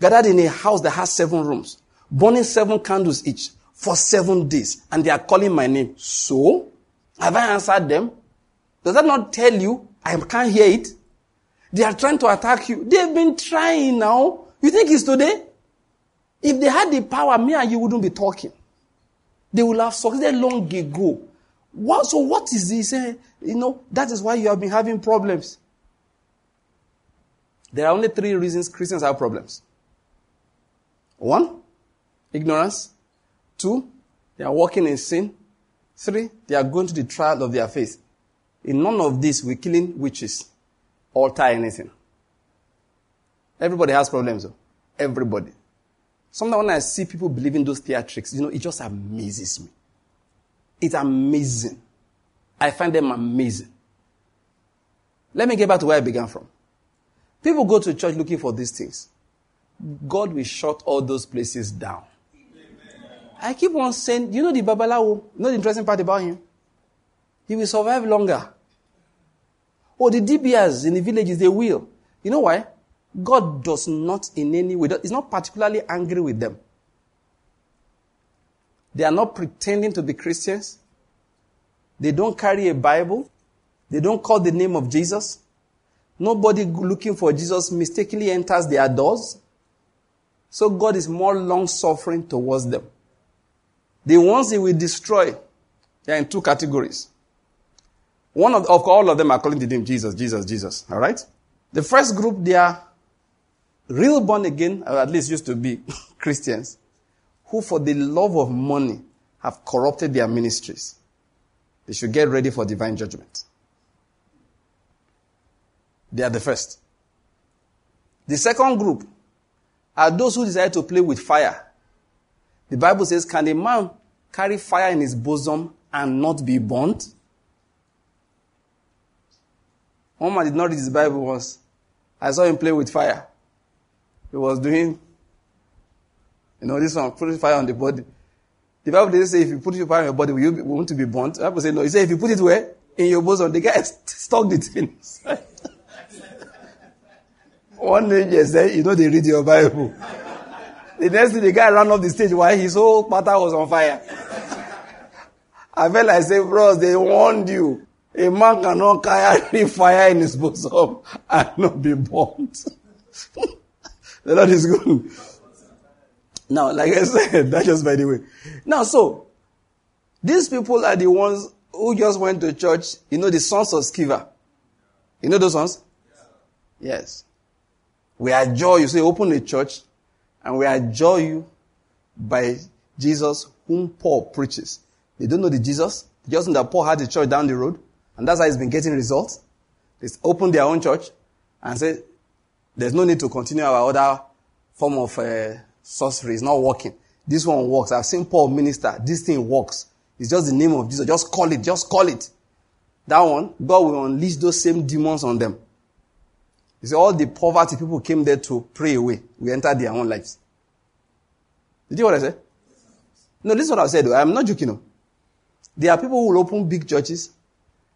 gathered in a house that has seven rooms, burning seven candles each for seven days, and they are calling my name. So, have I answered them? Does that not tell you I can't hear it? They are trying to attack you. They've been trying now. You think it's today? If they had the power, me and you wouldn't be talking. They will have succeeded long ago. What, so what is this? Eh? You know, that is why you have been having problems. There are only three reasons Christians have problems. One, ignorance. Two, they are walking in sin. Three, they are going to the trial of their faith. In none of this, we're killing witches, alter anything. Everybody has problems, though. Everybody. Sometimes when I see people believing those theatrics, you know, it just amazes me. It's amazing. I find them amazing. Let me get back to where I began from. People go to church looking for these things. God will shut all those places down. I keep on saying, you know the Babalawo? You know the interesting part about him? He will survive longer. Oh, the dibias in the villages, they will. You know why? God does not in any way, is not particularly angry with them. They are not pretending to be Christians. They don't carry a Bible. They don't call the name of Jesus. Nobody looking for Jesus mistakenly enters their doors. So God is more long suffering towards them. The ones he will destroy, they are in two categories. One of, of all of them are calling the name Jesus, Jesus, Jesus. All right? The first group, they are real born again, or at least used to be Christians, who for the love of money have corrupted their ministries. They should get ready for divine judgment. They are the first. The second group are those who desire to play with fire. The Bible says, Can a man carry fire in his bosom and not be burnt? One man did not read his Bible once. I saw him play with fire. He was doing, you know, this one, putting fire on the body. The Bible didn't say if you put fire on your body, will you be, want to be burnt? The Bible says no. He said if you put it where? In your bosom. The guy stuck the thing. One he said, you know they read your Bible. The next day the guy ran off the stage while his whole pattern was on fire. I felt like say, bros, they warned you. A man cannot carry fire in his bosom and not be burnt. The Lord is good. Now, like I said, that just by the way. Now, so, these people are the ones who just went to church. You know, the sons of Sceva. You know those sons? Yes. We adjure you. Say, open a church and we adjure you by Jesus whom Paul preaches. They don't know the Jesus. They just know that Paul had a church down the road and that's how he's been getting results. They open their own church and say, there's no need to continue our other form of uh, sorcery. It's not working. This one works. I've seen Paul minister. This thing works. It's just the name of Jesus. Just call it. Just call it. That one, God will unleash those same demons on them. You see, all the poverty people came there to pray away. We entered their own lives. Did you hear what I said? No, this is what I said. I'm not joking. No. There are people who will open big churches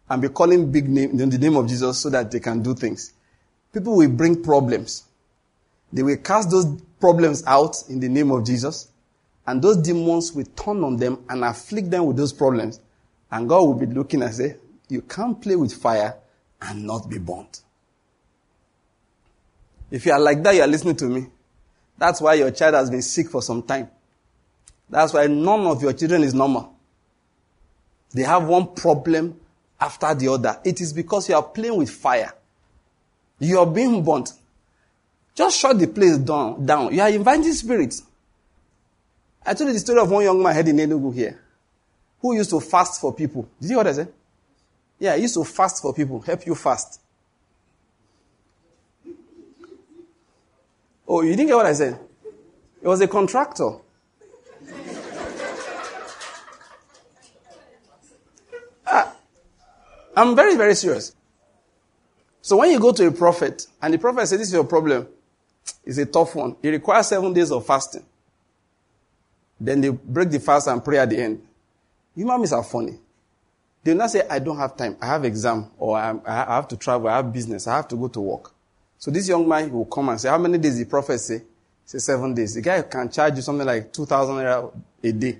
and be calling big name in the name of Jesus so that they can do things. People will bring problems. They will cast those problems out in the name of Jesus, and those demons will turn on them and afflict them with those problems. And God will be looking and say, You can't play with fire and not be burnt. If you are like that, you are listening to me. That's why your child has been sick for some time. That's why none of your children is normal. They have one problem after the other. It is because you are playing with fire. You are being burnt. Just shut the place down. down. You are inviting spirits. I told you the story of one young man heading Enugu here who used to fast for people. Did you hear what I said? Yeah, he used to fast for people, help you fast. Oh, you didn't get what I said? It was a contractor. ah, I'm very, very serious. So when you go to a prophet and the prophet says, This is your problem, it's a tough one. It requires seven days of fasting. Then they break the fast and pray at the end. Human beings are funny. They will not say, I don't have time. I have exam or I have to travel. I have business. I have to go to work. So this young man will come and say, how many days the prophet say? Say seven days. The guy can charge you something like 2,000 a day.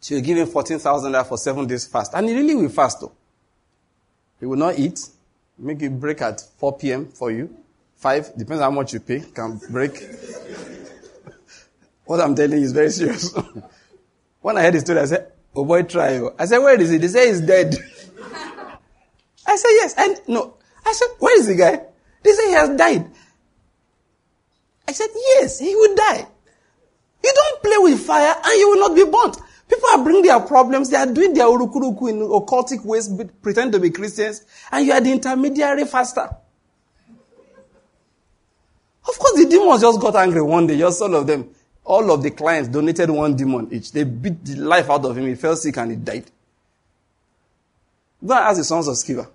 So you give him 14,000 for seven days fast. And he really will fast though. He will not eat. Make it break at 4 p.m. for you. 5, depends how much you pay, can break. what I'm telling you is very serious. when I heard the story, I said, oh boy, try. Oh. I said, where is he? They say he's dead. I said, yes. And no, I said, where is the guy? They say he has died. I said, yes, he will die. You don't play with fire and you will not be burnt. People are bringing their problems. They are doing their urukuruku in occultic ways, pretend to be Christians, and you are the intermediary faster. Of course, the demons just got angry one day, just all of them. All of the clients donated one demon each. They beat the life out of him. He fell sick and he died. Go and ask the sons of Sceva.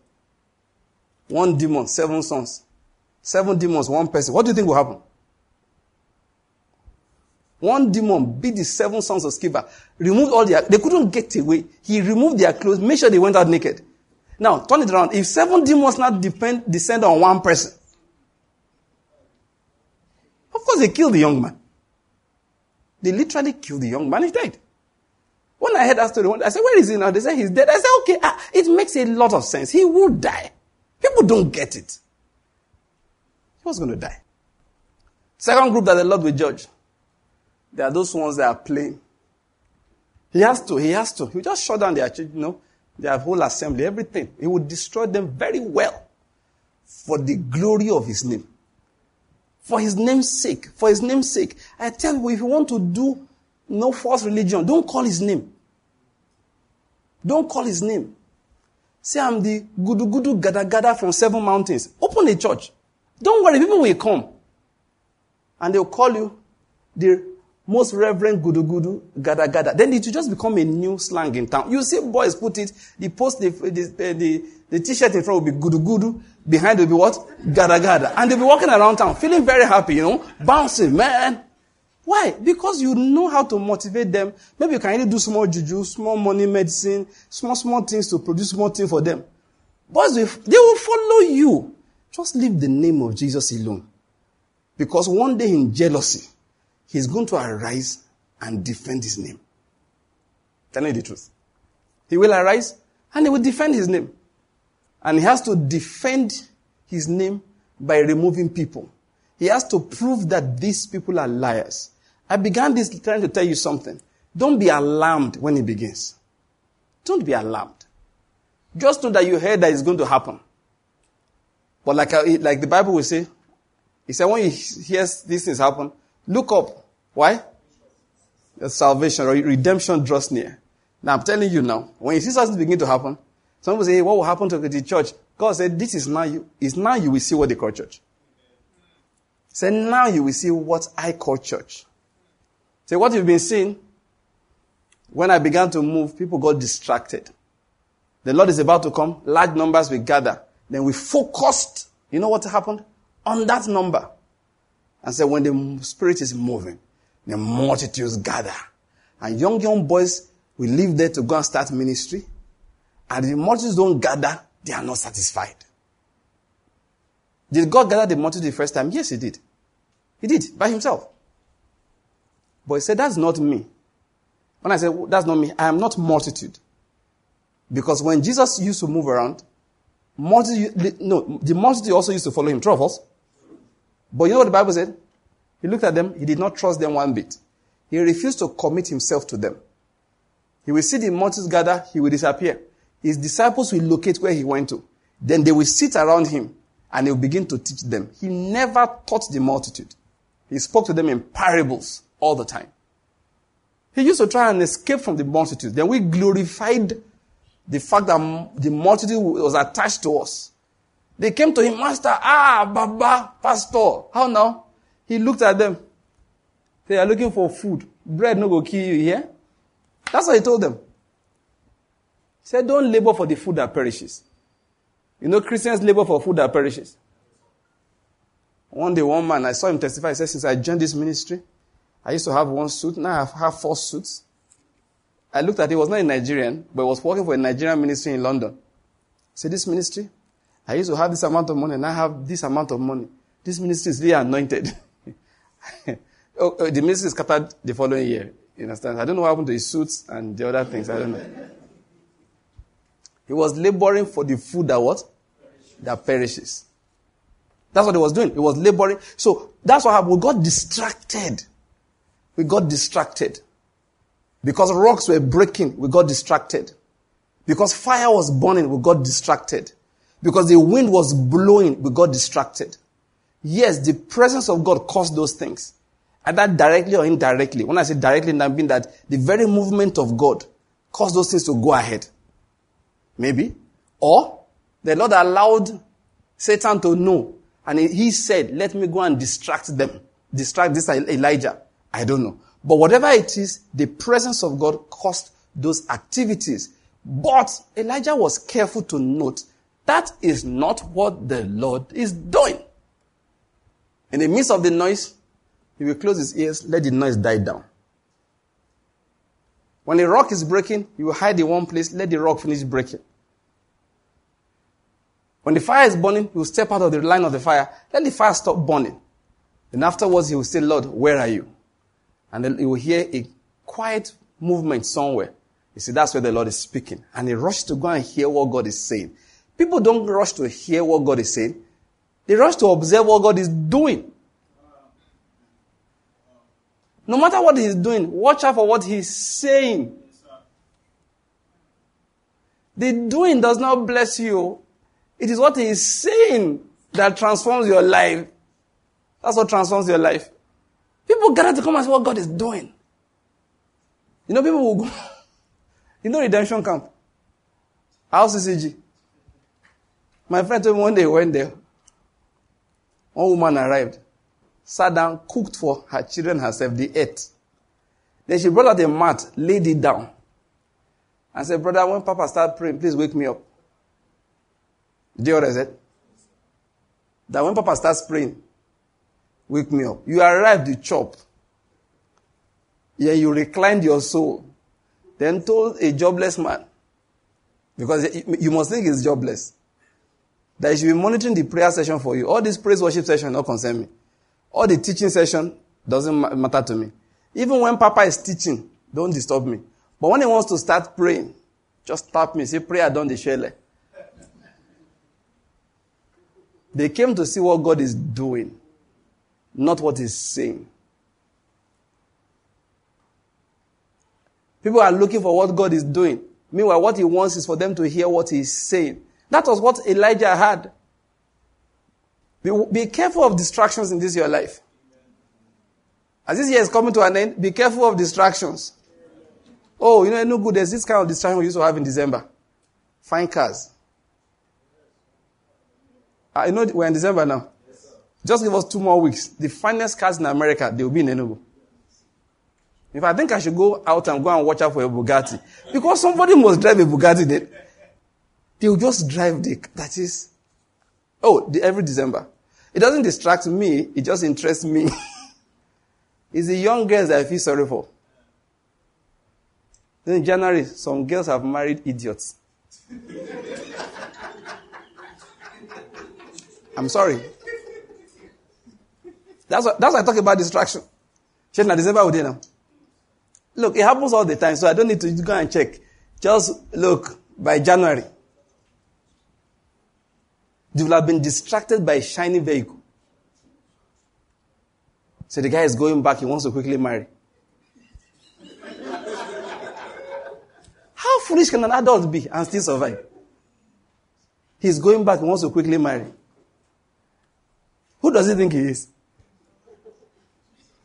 One demon, seven sons. Seven demons, one person. What do you think will happen? One demon beat the seven sons of Sceva, removed all their, they couldn't get away. He removed their clothes, made sure they went out naked. Now, turn it around. If seven demons now depend, descend on one person, of course they killed the young man. They literally killed the young man. He died. When I heard that story, I said, where is he now? They said he's dead. I said, okay, ah, it makes a lot of sense. He will die. People don't get it. He was going to die. Second group that the Lord will judge. There are those ones that are playing. He has to, he has to. He just shut down their church, you know, their whole assembly, everything. He will destroy them very well for the glory of his name. For his name's sake. For his name's sake. I tell you, if you want to do no false religion, don't call his name. Don't call his name. Say, I'm the gudu gudu gada gada from seven mountains. Open a church. Don't worry, people will come. And they'll call you the most reverend gudu gudu gada gada. Then it will just become a new slang in town. You see boys put it, the post, the, the, the, the t-shirt in front will be gudu gudu, behind will be what? Gada gada. And they'll be walking around town feeling very happy, you know, bouncing, man. Why? Because you know how to motivate them. Maybe you can really do small juju, small money medicine, small, small things to produce more things for them. Boys, they will follow you. Just leave the name of Jesus alone. Because one day in jealousy, he's going to arise and defend his name. Tell you the truth. He will arise and he will defend his name. And he has to defend his name by removing people. He has to prove that these people are liars. I began this trying to tell you something. Don't be alarmed when it begins. Don't be alarmed. Just know that you heard that it's going to happen. But like, like the Bible will say, he said, when he hears these things happen, look up. Why? The salvation or redemption draws near. Now I'm telling you now, when you see something begin to happen, some people say, hey, what will happen to the church? God said, this is now you, is now you will see what they call church. Say, now you will see what I call church. Say, what you've been seeing, when I began to move, people got distracted. The Lord is about to come, large numbers will gather. Then we focused, you know what happened? On that number. And said, when the Spirit is moving, the multitudes gather. And young, young boys will leave there to go and start ministry. And the multitudes don't gather, they are not satisfied. Did God gather the multitude the first time? Yes, He did. He did, by Himself. But he said, That's not me. When I said, That's not me, I am not multitude. Because when Jesus used to move around, multitude, no, the multitude also used to follow him. True. But you know what the Bible said? He looked at them, he did not trust them one bit. He refused to commit himself to them. He will see the multitudes gather, he will disappear. His disciples will locate where he went to. Then they will sit around him and he will begin to teach them. He never taught the multitude. He spoke to them in parables all the time. He used to try and escape from the multitude. Then we glorified the fact that the multitude was attached to us. They came to him, Master, ah, Baba, Pastor. How now? He looked at them. They are looking for food. Bread no go kill you here. That's what he told them. He said, don't labor for the food that perishes. You know, Christians labor for food that perishes. One day, one man, I saw him testify. He said, since I joined this ministry, I used to have one suit. Now I have four suits. I looked at it. He was not a Nigerian, but he was working for a Nigerian ministry in London. Say, this ministry, I used to have this amount of money, and I have this amount of money. This ministry is really anointed. oh, oh, the ministry is scattered the following year. You understand? I don't know what happened to his suits and the other things. I don't know. He was laboring for the food that what? That perishes. That's what he was doing. He was laboring. So that's what happened. We got distracted we got distracted. Because rocks were breaking, we got distracted. Because fire was burning, we got distracted. Because the wind was blowing, we got distracted. Yes, the presence of God caused those things. Either directly or indirectly. When I say directly, I mean that the very movement of God caused those things to go ahead. Maybe. Or the Lord allowed Satan to know. And he said, let me go and distract them. Distract this Elijah. I don't know. But whatever it is, the presence of God caused those activities. But Elijah was careful to note that is not what the Lord is doing. In the midst of the noise, he will close his ears, let the noise die down. When a rock is breaking, he will hide in one place, let the rock finish breaking. When the fire is burning, he will step out of the line of the fire, let the fire stop burning. Then afterwards, he will say, Lord, where are you? And then you will hear a quiet movement somewhere. You see, that's where the Lord is speaking. And he rushed to go and hear what God is saying. People don't rush to hear what God is saying. They rush to observe what God is doing. No matter what he's doing, watch out for what he's saying. The doing does not bless you. It is what he's saying that transforms your life. That's what transforms your life. People gather to come and see what God is doing. You know, people will go. you know, redemption camp. House CCG. My friend told me one day went there. One woman arrived, sat down, cooked for her children herself, they ate. Then she brought out a mat, laid it down, and said, Brother, when Papa start praying, please wake me up. Do you I said? That when Papa starts praying, wake me up. You arrived to chop. Yeah, you reclined your soul. Then told a jobless man, because you must think he's jobless, that he should be monitoring the prayer session for you. All this praise worship session don't concern me. All the teaching session doesn't matter to me. Even when Papa is teaching, don't disturb me. But when he wants to start praying, just tap me. Say, prayer done the shele. They came to see what God is doing, not what He's saying. People are looking for what God is doing. Meanwhile, what He wants is for them to hear what He's saying. That was what Elijah had. Be, be careful of distractions in this your life. As this year is coming to an end, be careful of distractions. Oh, you know, no good. There's this kind of distraction we used to have in December. Fine cars. Ah, I know we're in December now. Just give us two more weeks. The finest cars in America, they will be in Enugu. If I think I should go out and go and watch out for a Bugatti, because somebody must drive a Bugatti, then they will just drive the. That is, oh, the, every December. It doesn't distract me. It just interests me. it's the young girls that I feel sorry for. Then in January, some girls have married idiots. I'm sorry. That's what, that's why I talk about distraction. Now December we now. Look, it happens all the time, so I don't need to go and check. Just look, by January, you will have been distracted by a shiny vehicle. So the guy is going back, he wants to quickly marry. How foolish can an adult be and still survive? He's going back, he wants to quickly marry. Who does he think he is?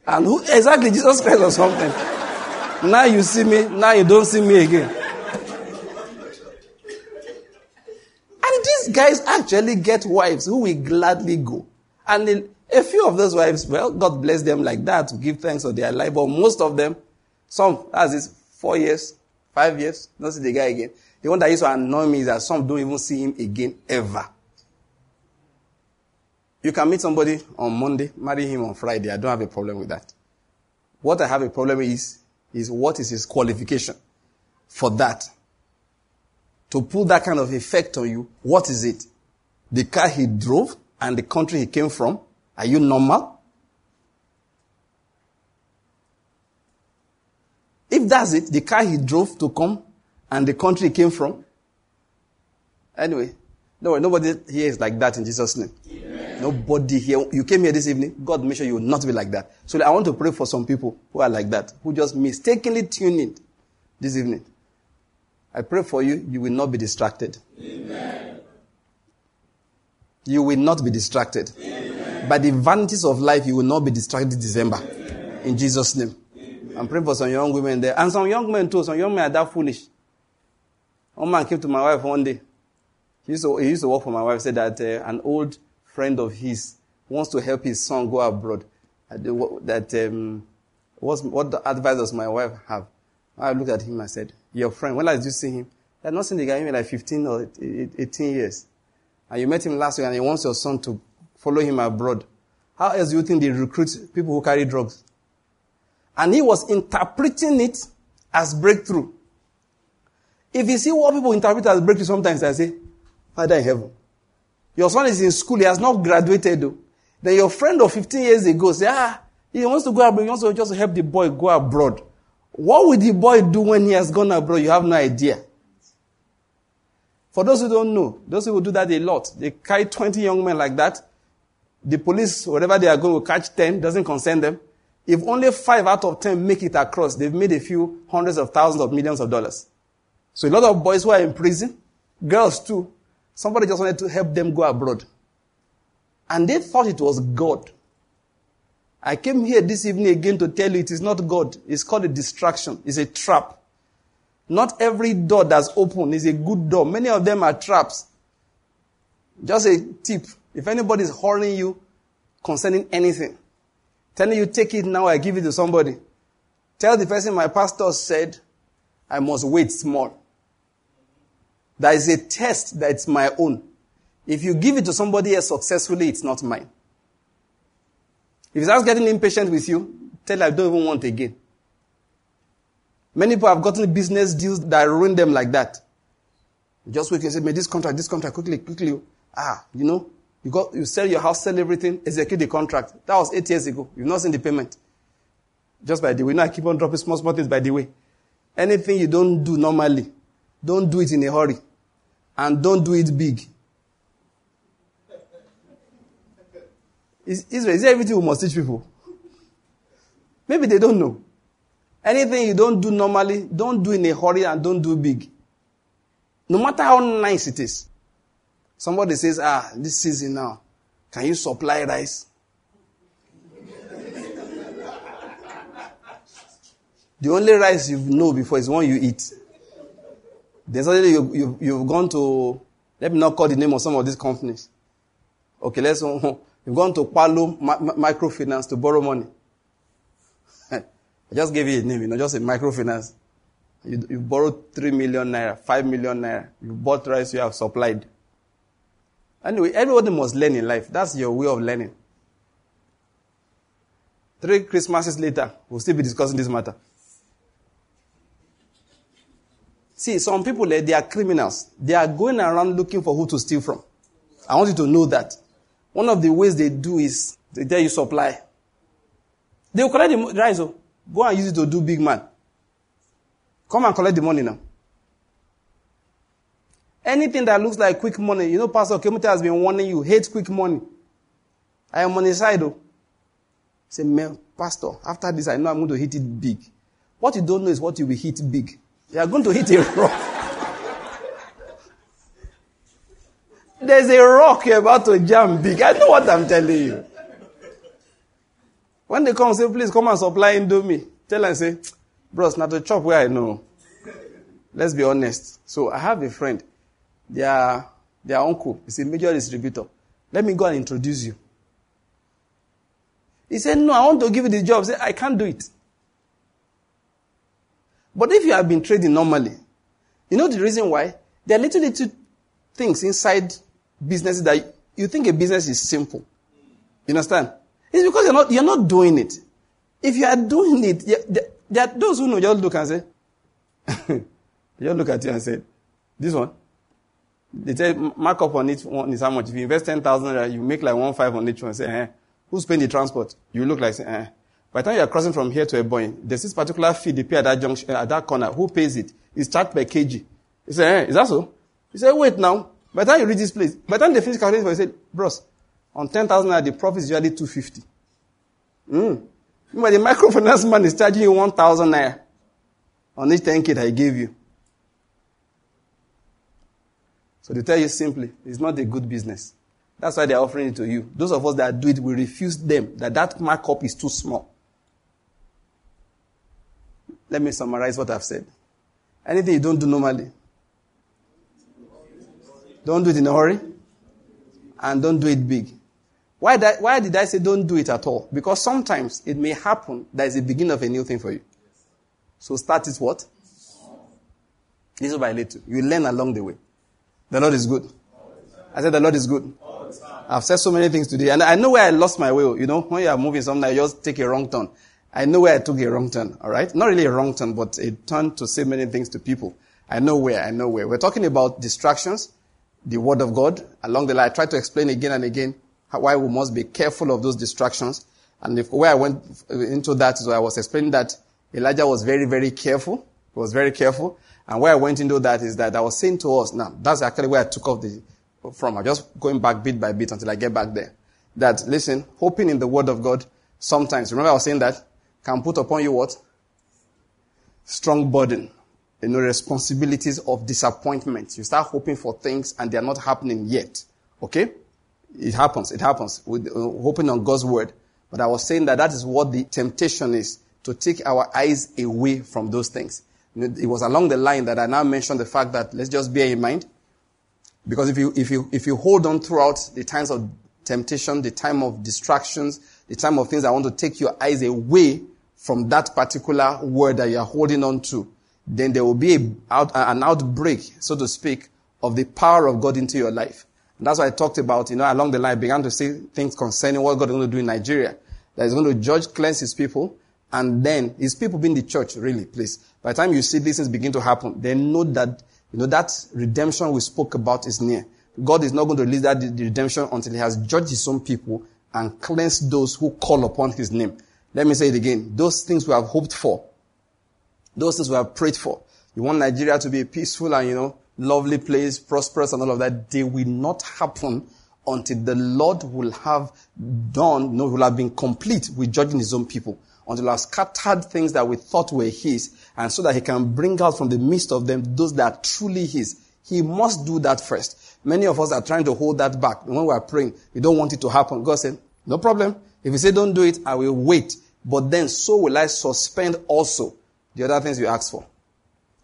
And who exactly Jesus Christ or something? now you see me, now you don't see me again. And these guys actually get wives who will gladly go. And a few of those wives, well, God bless them like that to give thanks for their life. But most of them, some, as is four years, five years, don't see the guy again. The one that used to annoy me is that some don't even see him again ever. You can meet somebody on Monday, marry him on Friday. I don't have a problem with that. What I have a problem is, is what is his qualification for that? To put that kind of effect on you, what is it? The car he drove and the country he came from? Are you normal? If that's it, the car he drove to come and the country he came from? Anyway, no, nobody here is like that in Jesus' name. Nobody here. You came here this evening. God make sure you will not be like that. So I want to pray for some people who are like that, who just mistakenly tune in this evening. I pray for you. You will not be distracted. Amen. You will not be distracted. Amen. By the vanities of life, you will not be distracted December. Amen. In Jesus' name. I'm praying for some young women there. And some young men too. Some young men are that foolish. One man came to my wife one day. He used to, he used to work for my wife, said that uh, an old friend of his wants to help his son go abroad. That um, what advice does my wife have? I looked at him and said, "Your friend. When last did you see him? I had not seen the guy in like 15 or 18 years, and you met him last week, and he wants your son to follow him abroad. How else do you think they recruit people who carry drugs?" And he was interpreting it as breakthrough. If you see what people interpret as breakthrough, sometimes I say, Father in heaven, your son is in school, he has not graduated though. Then your friend of 15 years ago say, ah, he wants to go abroad, he wants to just help the boy go abroad. What will the boy do when he has gone abroad? You have no idea. For those who don't know, those who do that a lot. They carry 20 young men like that. The police, whatever they are going, will catch 10, doesn't concern them. If only five out of ten make it across, they've made a few hundreds of thousands of millions of dollars. So a lot of boys who are in prison, girls too, somebody just wanted to help them go abroad. And they thought it was God. I came here this evening again to tell you it is not God. It's called a distraction. It's a trap. Not every door that's open is a good door. Many of them are traps. Just a tip. If anybody is hurrying you concerning anything, telling you take it now, I give it to somebody. Tell the person my pastor said I must wait small. There is a test that's my own. If you give it to somebody else successfully, it's not mine. If he starts getting impatient with you, tell him I don't even want again. Many people have gotten business deals that ruin them like that. just wait and say, may this contract, this contract, quickly, quickly. Ah, you know, you got, you sell your house, sell everything, execute the contract. That was eight years ago. You've not seen the payment. Just by the way. Now I keep on dropping small, small things by the way. Anything you don't do normally, don't do it in a hurry. And don't do it big. Is, is, is there everything we must teach people? Maybe they don't know. Anything you don't do normally, don't do in a hurry and don't do big. No matter how nice it is. Somebody says, ah, this season now, can you supply rice? the only rice you know before is one you eat. Then suddenly you, you, you've gone to, let me not call the name of some of these companies. Okay, let's, you've gone to Palo Microfinance to borrow money. I just gave you a name, you know, just a microfinance. You, you borrowed 3 million naira, 5 million naira. You bought rice you have supplied. Anyway, everybody must learn in life. That's your way of learning. Three Christmases later, we'll still be discussing this matter. See, some people, eh, they are criminals. They are going around looking for who to steal from. I want you to know that. One of the ways they do is they tell you supply. They will collect the rice. Oh. Go and use it to do big man. Come and collect the money now. Anything that looks like quick money, you know, Pastor Kemuta has been warning you, hate quick money. I am on his side oh. though. Say, man, Pastor, after this, I know I'm going to hit it big. What you don't know is what you will hit big. You are going to hit a rock. There's a rock you're about to jam big. I know what I'm telling you. When they come say, please come and supply Indomie, tell them, say, bros, not a chop where I know. Let's be honest. So I have a friend. Their, their uncle is a major distributor. Let me go and introduce you. He said, no, I want to give you the job. Say, I can't do it. But if you have been trading normally, you know the reason why? There are little, little things inside businesses that you think a business is simple. You understand? It's because you're not, you're not doing it. If you are doing it, there are those who know just look and say, just look at you and say, this one. They say markup on each one is how much. If you invest 10,000, you make like one five on each one. Say, eh, who's paying the transport? You look like, say, eh. By the time you're crossing from here to a point, there's this particular fee they pay at that junction, at that corner. Who pays it? It's charged per kg. You say, eh, is that so? You say, wait now. By the time you reach this place, by the time they finish calculating, you say, bros, on 10,000 the profit is usually 250. Mm. But the microfinance man is charging you 1,000 naira on each 10k that he gave you. So they tell you simply, it's not a good business. That's why they're offering it to you. Those of us that do it, we refuse them that that markup is too small. Let me summarize what I've said. Anything you don't do normally, don't do it in a hurry, and don't do it big. Why, that, why did I say don't do it at all? Because sometimes it may happen that is the beginning of a new thing for you. So start it what? Little by little. You learn along the way. The Lord is good. I said the Lord is good. I've said so many things today. And I know where I lost my way. You know, when you are moving something, you just take a wrong turn. I know where I took a wrong turn. All right? Not really a wrong turn, but a turn to say many things to people. I know where. I know where. We're talking about distractions, the word of God. Along the line, I try to explain again and again why we must be careful of those distractions. And if, where I went into that is where I was explaining that Elijah was very, very careful. He was very careful. And where I went into that is that I was saying to us, now that's actually where I took off the, from. I'm just going back bit by bit until I get back there. That, listen, hoping in the word of God sometimes, remember I was saying that? can put upon you what? Strong burden. You know, responsibilities of disappointment. You start hoping for things and they are not happening yet. Okay? It happens. It happens. With, uh, hoping on God's word. But I was saying that that is what the temptation is to take our eyes away from those things. You know, it was along the line that I now mentioned the fact that let's just bear in mind. Because if you, if you, if you hold on throughout the times of temptation, the time of distractions, the time of things that want to take your eyes away from that particular word that you are holding on to, then there will be out, an outbreak, so to speak, of the power of God into your life. And that's why I talked about, you know, along the line, I began to say things concerning what God is going to do in Nigeria. That He's going to judge, cleanse His people, and then His people being the church, really, please. By the time you see these things begin to happen, then know that, you know, that redemption we spoke about is near. God is not going to release that redemption until He has judged His own people and cleansed those who call upon His name. Let me say it again. Those things we have hoped for, those things we have prayed for. You want Nigeria to be a peaceful and, you know, lovely place, prosperous and all of that. They will not happen until the Lord will have done, know, will have been complete with judging his own people. Until he has scattered things that we thought were his, and so that he can bring out from the midst of them those that are truly his. He must do that first. Many of us are trying to hold that back. When we are praying, we don't want it to happen. God said, no problem. If you say don't do it, I will wait. But then so will I suspend also the other things you ask for.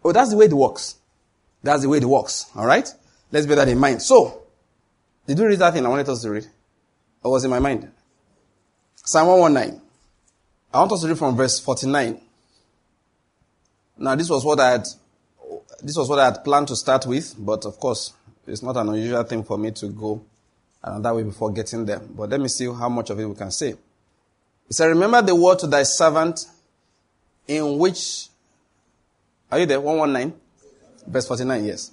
Oh, that's the way it works. That's the way it works. All right? Let's bear that in mind. So, did you read that thing I wanted us to read? Or was in my mind? Psalm 119. I want us to read from verse 49. Now, this was what I had, this was what I had planned to start with, but of course, it's not an unusual thing for me to go that way before getting there. But let me see how much of it we can say. He said, Remember the word to thy servant in which, are you there? 119? Verse 49, yes.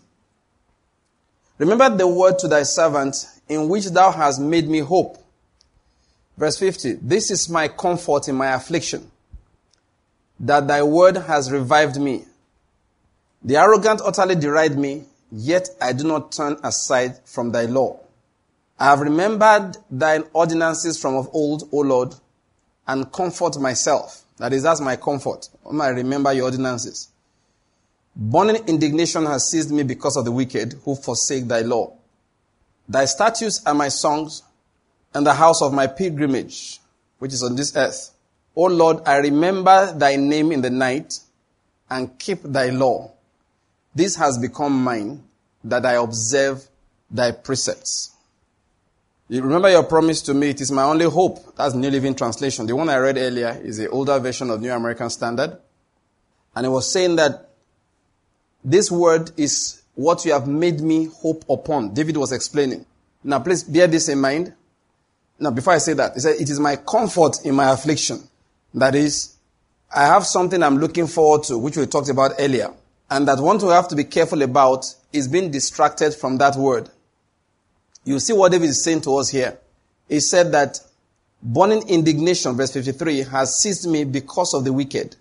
Remember the word to thy servant in which thou hast made me hope. Verse 50. This is my comfort in my affliction, that thy word has revived me. The arrogant utterly deride me, yet I do not turn aside from thy law. I have remembered thine ordinances from of old, O Lord, and comfort myself. That is, that's my comfort. When I remember your ordinances. Burning indignation has seized me because of the wicked who forsake thy law. Thy statutes are my songs and the house of my pilgrimage, which is on this earth. O Lord, I remember thy name in the night and keep thy law. This has become mine that I observe thy precepts. You remember your promise to me, it is my only hope. That's New Living Translation. The one I read earlier is the older version of New American Standard. And it was saying that this word is what you have made me hope upon. David was explaining. Now, please bear this in mind. Now, before I say that, he said, It is my comfort in my affliction. That is, I have something I'm looking forward to, which we talked about earlier. And that one we have to be careful about is being distracted from that word. You see what David is saying to us here. He said that burning indignation, verse 53, has seized me because of the wicked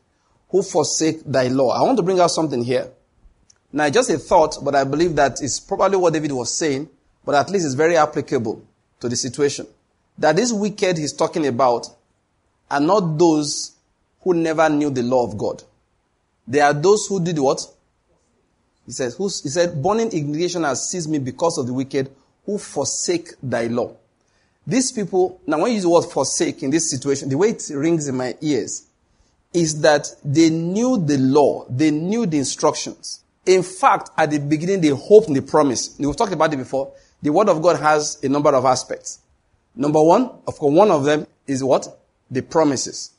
who forsake thy law. I want to bring out something here. Now, just a thought, but I believe that is probably what David was saying, but at least it's very applicable to the situation. That this wicked he's talking about are not those who never knew the law of God. They are those who did what? He says, he said, burning indignation has seized me because of the wicked who forsake thy law. These people, now when you use the word forsake in this situation, the way it rings in my ears is that they knew the law, they knew the instructions. In fact, at the beginning, they hoped in the promise. We've talked about it before. The word of God has a number of aspects. Number one, of course, one of them is what? The promises.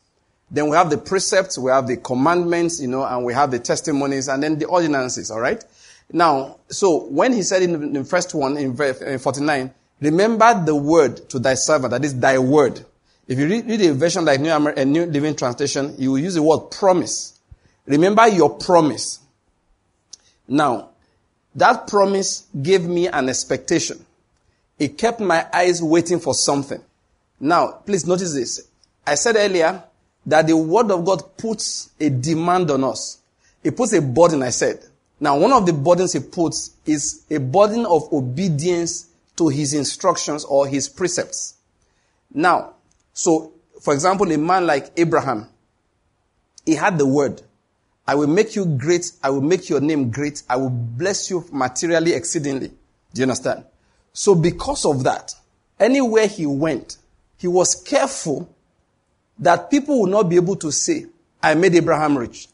Then we have the precepts, we have the commandments, you know, and we have the testimonies, and then the ordinances, alright? Now, so when he said in the first one, in 49, remember the word to thy servant, that is thy word. If you read, read a version like New, Amer- New Living Translation, you will use the word promise. Remember your promise. Now, that promise gave me an expectation. It kept my eyes waiting for something. Now, please notice this. I said earlier that the word of God puts a demand on us. It puts a burden, I said. Now, one of the burdens he puts is a burden of obedience to his instructions or his precepts. Now, so, for example, a man like Abraham, he had the word. I will make you great. I will make your name great. I will bless you materially exceedingly. Do you understand? So because of that, anywhere he went, he was careful that people would not be able to say, I made Abraham rich.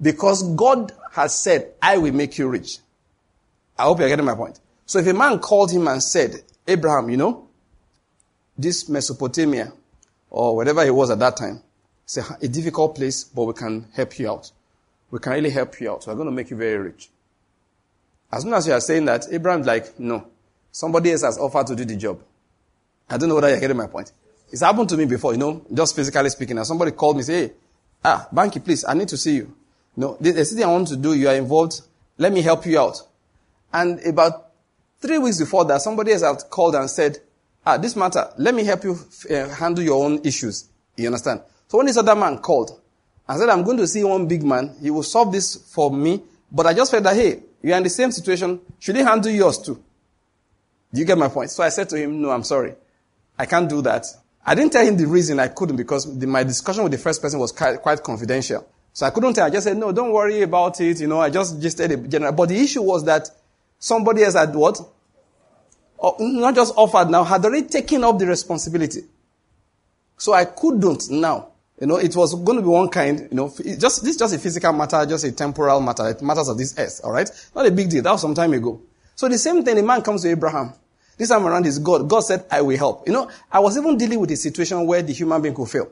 Because God has said, I will make you rich. I hope you're getting my point. So if a man called him and said, Abraham, you know, this Mesopotamia, or whatever it was at that time, it's a, a difficult place, but we can help you out. We can really help you out. We're going to make you very rich. As soon as you are saying that, Abraham's like, no. Somebody else has offered to do the job. I don't know whether you're getting my point. It's happened to me before, you know, just physically speaking. And somebody called me, say, hey, ah, Banky, please, I need to see you. No, there's something I want to do. You are involved. Let me help you out. And about three weeks before that, somebody else had called and said, ah, this matter, let me help you uh, handle your own issues. You understand? So when this other man called and said, I'm going to see one big man, he will solve this for me, but I just felt that, hey, you're in the same situation, should he handle yours too? Do you get my point? So I said to him, no, I'm sorry. I can't do that. I didn't tell him the reason I couldn't because the, my discussion with the first person was quite, quite, confidential. So I couldn't tell. I just said, no, don't worry about it. You know, I just, just said it general. But the issue was that somebody else had what? Oh, not just offered now, had already taken up the responsibility. So I couldn't now. You know, it was going to be one kind, you know, just, this is just a physical matter, just a temporal matter. It matters of this earth, alright? Not a big deal. That was some time ago. So the same thing, the man comes to Abraham. This time around is God. God said, I will help. You know, I was even dealing with a situation where the human being could fail.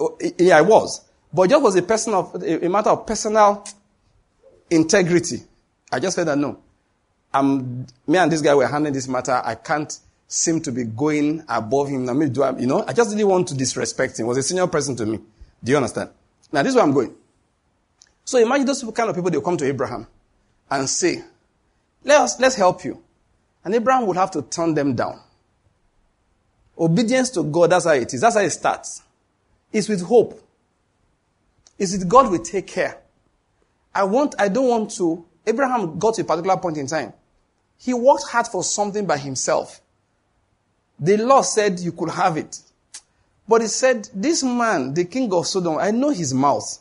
Oh, yeah, I was. But just was a person of, a matter of personal integrity. I just said that no. I'm, me and this guy were handling this matter. I can't seem to be going above him. I mean, do I, you know, I just didn't want to disrespect him. He was a senior person to me. Do you understand? Now, this is where I'm going. So imagine those kind of people, they come to Abraham and say, let us, let's help you. And Abraham would have to turn them down. Obedience to God, that's how it is. That's how it starts. It's with hope. It's with God will take care. I want, I don't want to. Abraham got to a particular point in time. He worked hard for something by himself. The law said you could have it. But he said, this man, the king of Sodom, I know his mouth.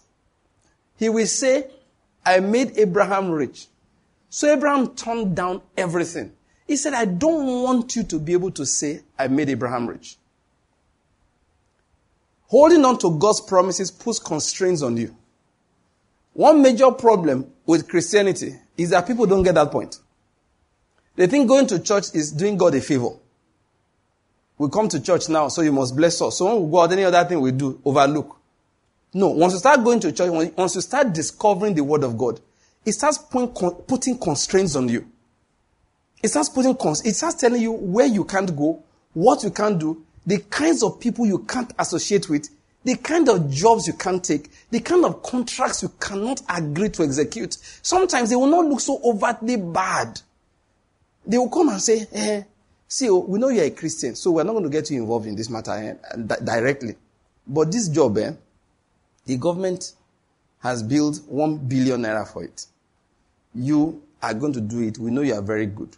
He will say, I made Abraham rich. So Abraham turned down everything. He said, I don't want you to be able to say, I made Abraham rich. Holding on to God's promises puts constraints on you. One major problem with Christianity is that people don't get that point. They think going to church is doing God a favor. We come to church now, so you must bless us. So when we go out, any other thing we do, overlook. No, once you start going to church, once you start discovering the word of God, it starts putting constraints on you. It starts putting cons. It starts telling you where you can't go, what you can't do, the kinds of people you can't associate with, the kind of jobs you can't take, the kind of contracts you cannot agree to execute. Sometimes they will not look so overtly bad. They will come and say, eh, see, oh, we know you're a Christian, so we're not going to get you involved in this matter eh, directly. But this job, eh, the government has built one billion naira for it. You are going to do it. We know you are very good.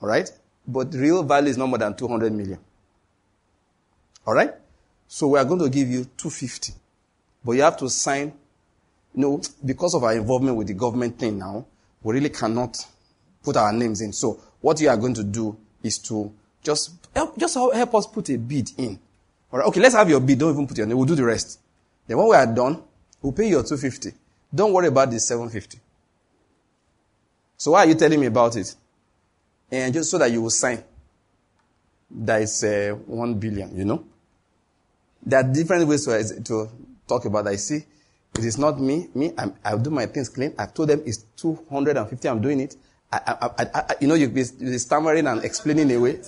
All right? But real value is no more than 200 million. All right? So we are going to give you 250. But you have to sign, you know, because of our involvement with the government thing now, we really cannot put our names in. So what you are going to do is to just help, just help us put a bid in. All right? Okay, let's have your bid. Don't even put your name. We'll do the rest. Then when we are done, we'll pay you your 250. Don't worry about the 750. So why are you telling me about it? and just so that you will sign. That is uh, one billion, you know. There are different ways to, to talk about that. You see, it is not me. Me, I'm, I'll do my things clean. I told them it's 250. I'm doing it. I, I, I, you know, you'll be, you'll be stammering and explaining away.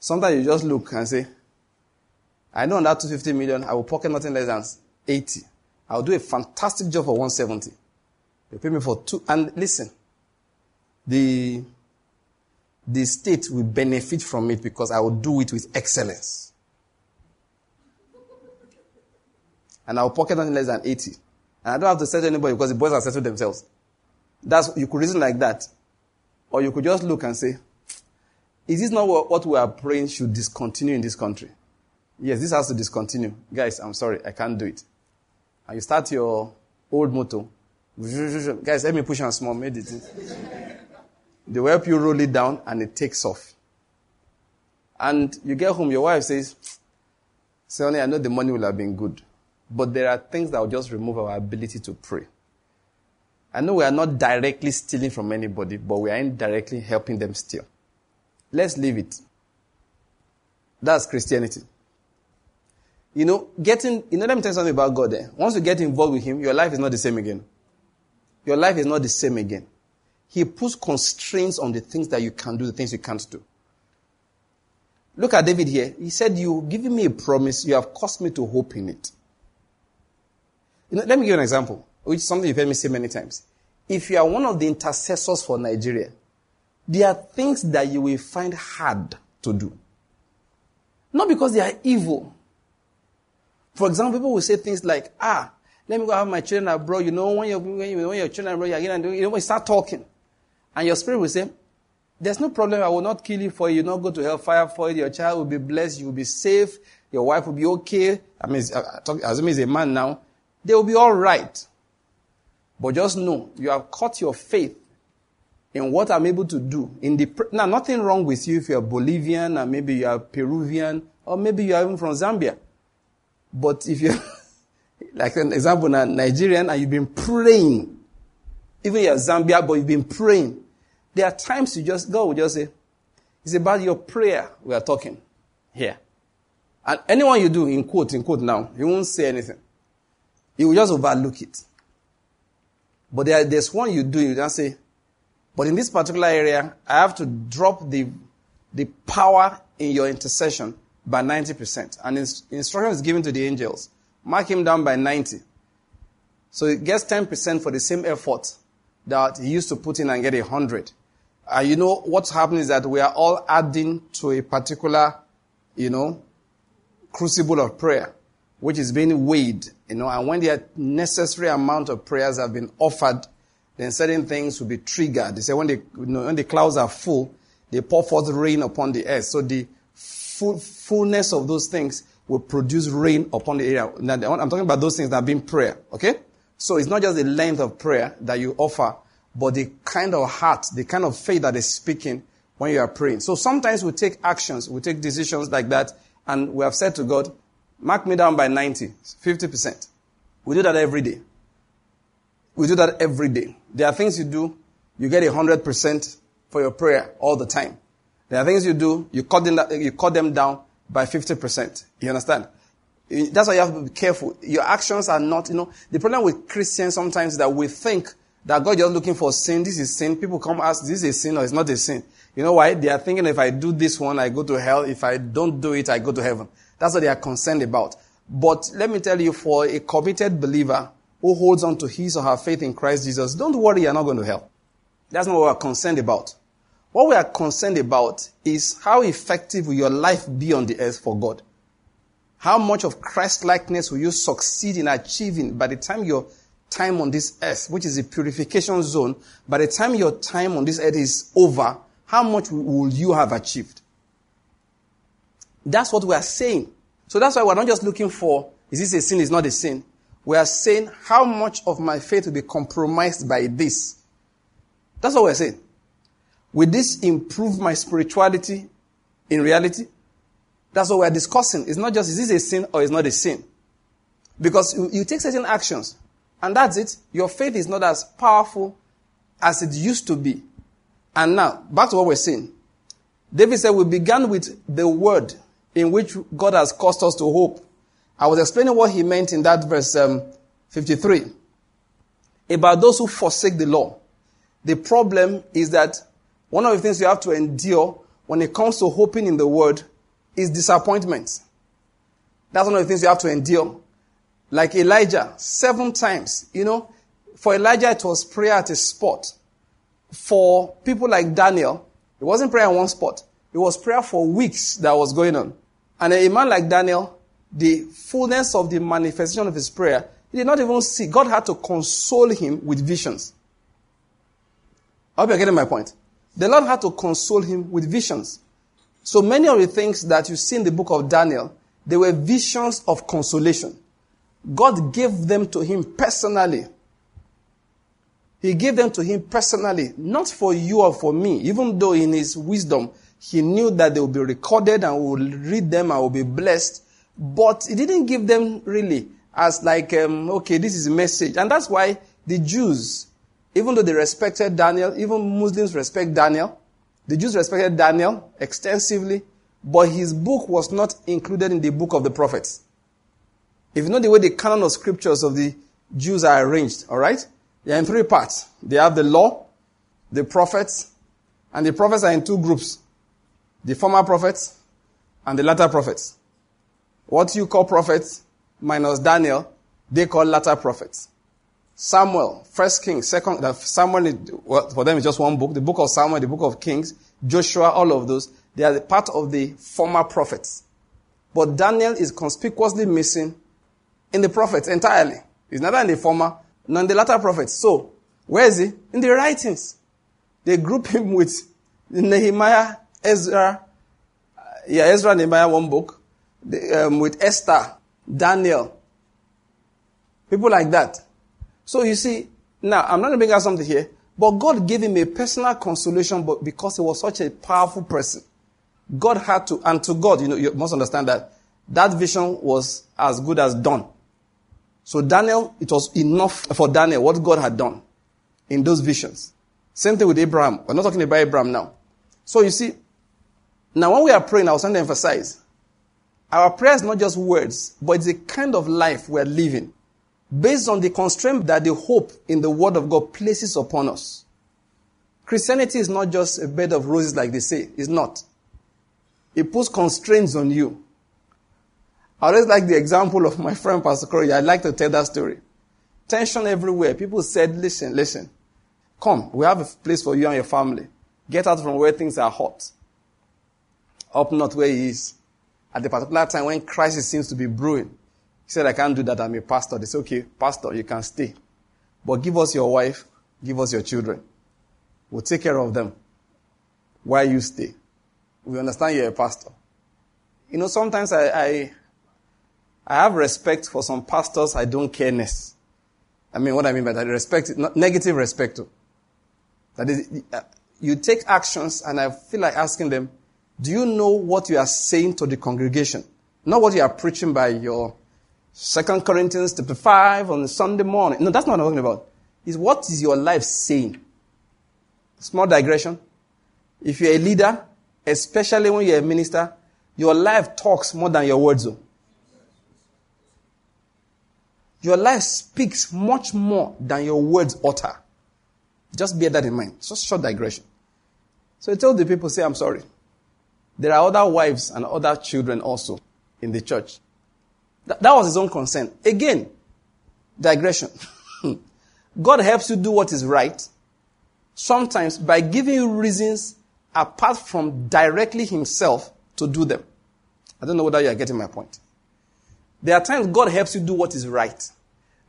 Sometimes you just look and say, I know on that 250 million, I will pocket nothing less than 80. I'll do a fantastic job for 170. They pay me for two. And listen, the, the state will benefit from it because I will do it with excellence. And I will pocket nothing less than 80. And I don't have to settle anybody because the boys are settled themselves. That's, you could reason like that. Or you could just look and say, is this not what we are praying should discontinue in this country? Yes, this has to discontinue. Guys, I'm sorry, I can't do it. And you start your old motto. Guys, let me push on small, made it. They will help you roll it down and it takes off. And you get home, your wife says, Sonny, I know the money will have been good, but there are things that will just remove our ability to pray. I know we are not directly stealing from anybody, but we are indirectly helping them steal. Let's leave it. That's Christianity. You know, getting, you know, let me tell you something about God there. Eh? Once you get involved with Him, your life is not the same again. Your life is not the same again. He puts constraints on the things that you can do, the things you can't do. Look at David here. He said, You giving me a promise, you have caused me to hope in it. You know, let me give you an example, which is something you've heard me say many times. If you are one of the intercessors for Nigeria, there are things that you will find hard to do. Not because they are evil. For example, people will say things like, ah, let me go have my children abroad. You know, when, you're, when, your children abroad, you're going you know, you start talking. And your spirit will say, there's no problem. I will not kill you for you. You not go to hellfire for it. Your child will be blessed. You will be safe. Your wife will be okay. I mean, assuming he's a man now, they will be all right. But just know, you have caught your faith in what I'm able to do. In the now, nothing wrong with you if you're Bolivian and maybe you are Peruvian or maybe you are even from Zambia. But if you're, like an example, Nigerian and you've been praying, even you're Zambia, but you've been praying, there are times you just, God will just say, it's about your prayer we are talking here. And anyone you do, in quote, in quote now, he won't say anything. He will just overlook it. But there, there's one you do, you just say, but in this particular area, I have to drop the, the power in your intercession by 90%. And instruction is given to the angels. Mark him down by 90. So he gets 10% for the same effort that he used to put in and get a 100. Uh, you know, what's happening is that we are all adding to a particular, you know, crucible of prayer, which is being weighed, you know, and when the necessary amount of prayers have been offered, then certain things will be triggered. They say when the, you know, when the clouds are full, they pour forth rain upon the earth. So the full, fullness of those things will produce rain upon the area. Now, I'm talking about those things that have been prayer, okay? So it's not just the length of prayer that you offer, but the kind of heart, the kind of faith that is speaking when you are praying. So sometimes we take actions, we take decisions like that, and we have said to God, mark me down by 90, 50%. We do that every day. We do that every day. There are things you do, you get 100% for your prayer all the time. There are things you do, you cut them, you cut them down by 50%. You understand? That's why you have to be careful. Your actions are not, you know, the problem with Christians sometimes that we think that God just looking for sin. This is sin. People come ask, this is a sin or it's not a sin. You know why? They are thinking if I do this one, I go to hell. If I don't do it, I go to heaven. That's what they are concerned about. But let me tell you, for a committed believer who holds on to his or her faith in Christ Jesus, don't worry, you're not going to hell. That's not what we're concerned about. What we are concerned about is how effective will your life be on the earth for God? How much of Christ likeness will you succeed in achieving by the time your time on this earth, which is a purification zone, by the time your time on this earth is over, how much will you have achieved? That's what we are saying. So that's why we're not just looking for, is this a sin, is not a sin. We are saying, how much of my faith will be compromised by this? That's what we're saying. Will this improve my spirituality in reality? That's what we're discussing. It's not just, is this a sin or is not a sin? Because you, you take certain actions. And that's it. Your faith is not as powerful as it used to be. And now, back to what we're saying. David said, We began with the word in which God has caused us to hope. I was explaining what he meant in that verse um, 53 about those who forsake the law. The problem is that one of the things you have to endure when it comes to hoping in the word is disappointment. That's one of the things you have to endure. Like Elijah, seven times. You know, for Elijah, it was prayer at a spot. For people like Daniel, it wasn't prayer in one spot. It was prayer for weeks that was going on. And a man like Daniel, the fullness of the manifestation of his prayer, he did not even see. God had to console him with visions. I hope you're getting my point. The Lord had to console him with visions. So many of the things that you see in the book of Daniel, They were visions of consolation. God gave them to him personally. He gave them to him personally, not for you or for me, even though in his wisdom, he knew that they would be recorded and we will read them and will be blessed. But he didn't give them really as like, um, okay, this is a message. And that's why the Jews, even though they respected Daniel, even Muslims respect Daniel, the Jews respected Daniel extensively, but his book was not included in the book of the prophets. If you know the way the canon of scriptures of the Jews are arranged, alright? They are in three parts. They have the law, the prophets, and the prophets are in two groups. The former prophets and the latter prophets. What you call prophets minus Daniel, they call latter prophets. Samuel, First King, Second, Samuel, well, for them it's just one book. The book of Samuel, the book of Kings, Joshua, all of those, they are part of the former prophets. But Daniel is conspicuously missing in the prophets entirely. He's neither in the former nor in the latter prophets. So, where is he? In the writings. They group him with Nehemiah, Ezra, uh, yeah, Ezra, Nehemiah, one book, the, um, with Esther, Daniel, people like that. So you see, now I'm not going to bring out something here, but God gave him a personal consolation, but because he was such a powerful person, God had to, and to God, you know, you must understand that that vision was as good as done. So Daniel, it was enough for Daniel what God had done in those visions. Same thing with Abraham. We're not talking about Abraham now. So you see, now when we are praying, I was trying to emphasize, our prayer is not just words, but it's a kind of life we're living based on the constraint that the hope in the Word of God places upon us. Christianity is not just a bed of roses like they say. It's not. It puts constraints on you. I always like the example of my friend Pastor Corey. I like to tell that story. Tension everywhere. People said, listen, listen. Come, we have a place for you and your family. Get out from where things are hot. Up north where he is. At the particular time when crisis seems to be brewing. He said, I can't do that. I'm a pastor. They said, okay, pastor, you can stay. But give us your wife, give us your children. We'll take care of them while you stay. We understand you're a pastor. You know, sometimes I, I, I have respect for some pastors I don't careness. I mean, what I mean by that, respect, negative respect. That is, you take actions and I feel like asking them, do you know what you are saying to the congregation? Not what you are preaching by your Second Corinthians chapter 5 on Sunday morning. No, that's not what I'm talking about. It's what is your life saying? Small digression. If you're a leader, especially when you're a minister, your life talks more than your words do. Your life speaks much more than your words utter. Just bear that in mind. Just short digression. So he told the people, say, I'm sorry. There are other wives and other children also in the church. That, was his own concern. Again, digression. God helps you do what is right, sometimes by giving you reasons apart from directly himself to do them. I don't know whether you are getting my point. There are times God helps you do what is right.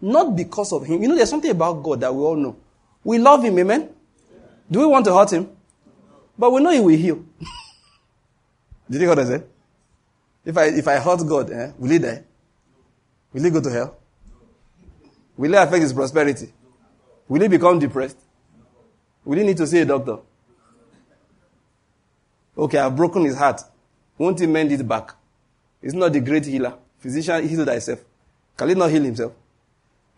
Not because of him. You know, there's something about God that we all know. We love him, amen? Do we want to hurt him? But we know he will heal. Did you hear what I said? If I, if I hurt God, eh, will he die? Will he go to hell? Will it affect his prosperity? Will he become depressed? Will he need to see a doctor? Okay, I've broken his heart. Won't he mend it back? He's not the great healer. Physician, heal thyself. Can he not heal himself?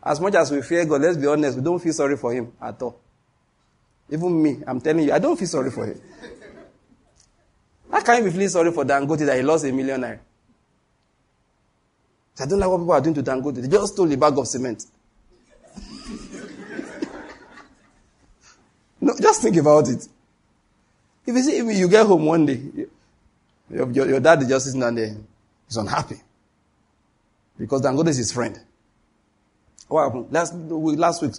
As much as we fear God, let's be honest, we don't feel sorry for him at all. Even me, I'm telling you, I don't feel sorry for him. How can you be feeling sorry for Dangote that he lost a million I don't like what people are doing to Dangote. They just stole a bag of cement. no, just think about it. If you see, if you get home one day, your, your, your dad is just sitting down there, he's unhappy. Because Dangote is his friend. What happened? Last, last week,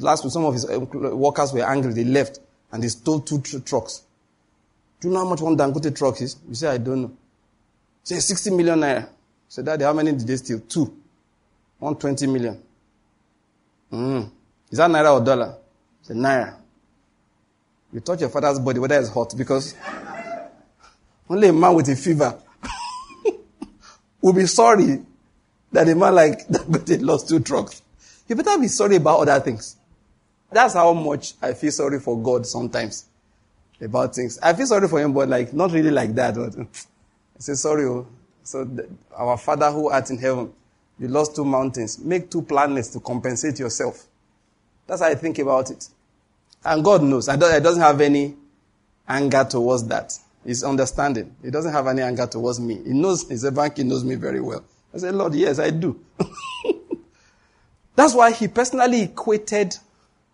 last week, some of his uh, workers were angry. They left and they stole two tr- trucks. Do you know how much one Dangote truck is? You say, I don't know. Say, 60 million naira. Say, Daddy, how many did they steal? Two. 120 million. Mm. Is that naira or dollar? Say, naira. You touch your father's body, whether it's hot, because only a man with a fever will be sorry that a man like Dangote lost two trucks. You better be sorry about other things. That's how much I feel sorry for God sometimes about things. I feel sorry for him, but like not really like that. I say sorry. So the, our Father who art in heaven, you lost two mountains. Make two planets to compensate yourself. That's how I think about it. And God knows. I, don't, I doesn't have any anger towards that. He's understanding. He doesn't have any anger towards me. He knows, he's a bank, he knows me very well. I said, Lord, yes, I do. That's why he personally equated,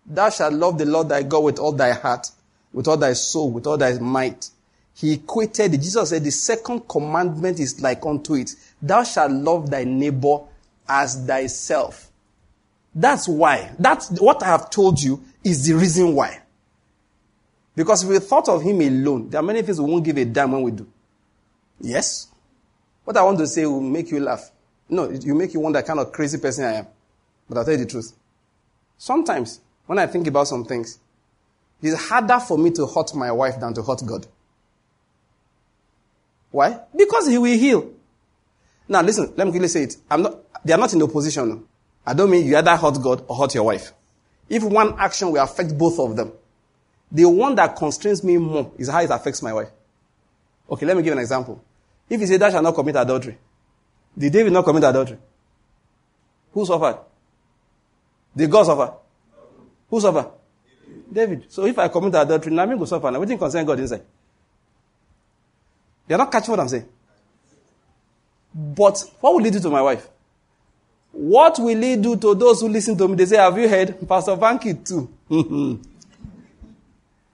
thou shalt love the Lord thy God with all thy heart, with all thy soul, with all thy might. He equated. Jesus said the second commandment is like unto it. Thou shalt love thy neighbor as thyself. That's why. That's what I have told you is the reason why. Because if we thought of him alone, there are many things we won't give a damn when we do. Yes. What I want to say will make you laugh. No, will make you wonder kind of crazy person I am. But I'll tell you the truth. Sometimes, when I think about some things, it's harder for me to hurt my wife than to hurt God. Why? Because He will heal. Now, listen, let me quickly say it. I'm not, they are not in opposition. I don't mean you either hurt God or hurt your wife. If one action will affect both of them, the one that constrains me more is how it affects my wife. Okay, let me give an example. If you say, Thou shalt not commit adultery, did David not commit adultery? Who suffered? Did God suffer? Who suffer? David. So if I commit adultery, going to suffer. Now, what do concern God inside? You're not catching what I'm saying. But what will it do to my wife? What will it do to those who listen to me? They say, Have you heard? Pastor Banky too.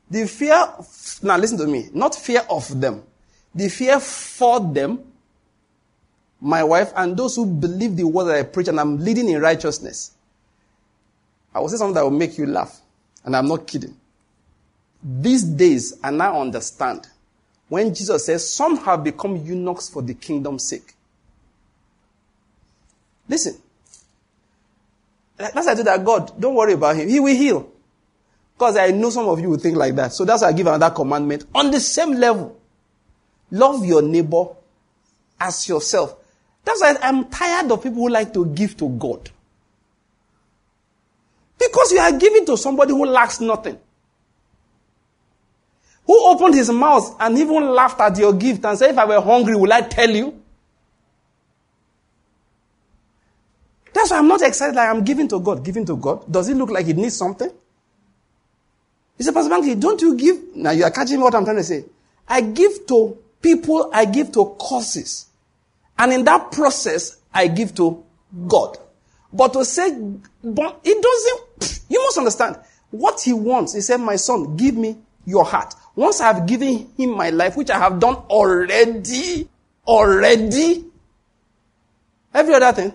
the fear, now listen to me, not fear of them. The fear for them, my wife, and those who believe the word that I preach and I'm leading in righteousness. I will say something that will make you laugh. And I'm not kidding. These days, and I understand, when Jesus says, Some have become eunuchs for the kingdom's sake. Listen. That's why I do that. God, don't worry about him. He will heal. Because I know some of you will think like that. So that's why I give another commandment on the same level. Love your neighbor as yourself. That's why I'm tired of people who like to give to God. Because you are giving to somebody who lacks nothing. Who opened his mouth and even laughed at your gift and said, If I were hungry, will I tell you? That's why I'm not excited like I'm giving to God. Giving to God. Does it look like it needs something? He said, Pastor Banky, don't you give? Now you are catching what I'm trying to say. I give to people, I give to causes. And in that process, I give to God. But to say, but it doesn't, you must understand. What he wants, he said, my son, give me your heart. Once I have given him my life, which I have done already, already, every other thing,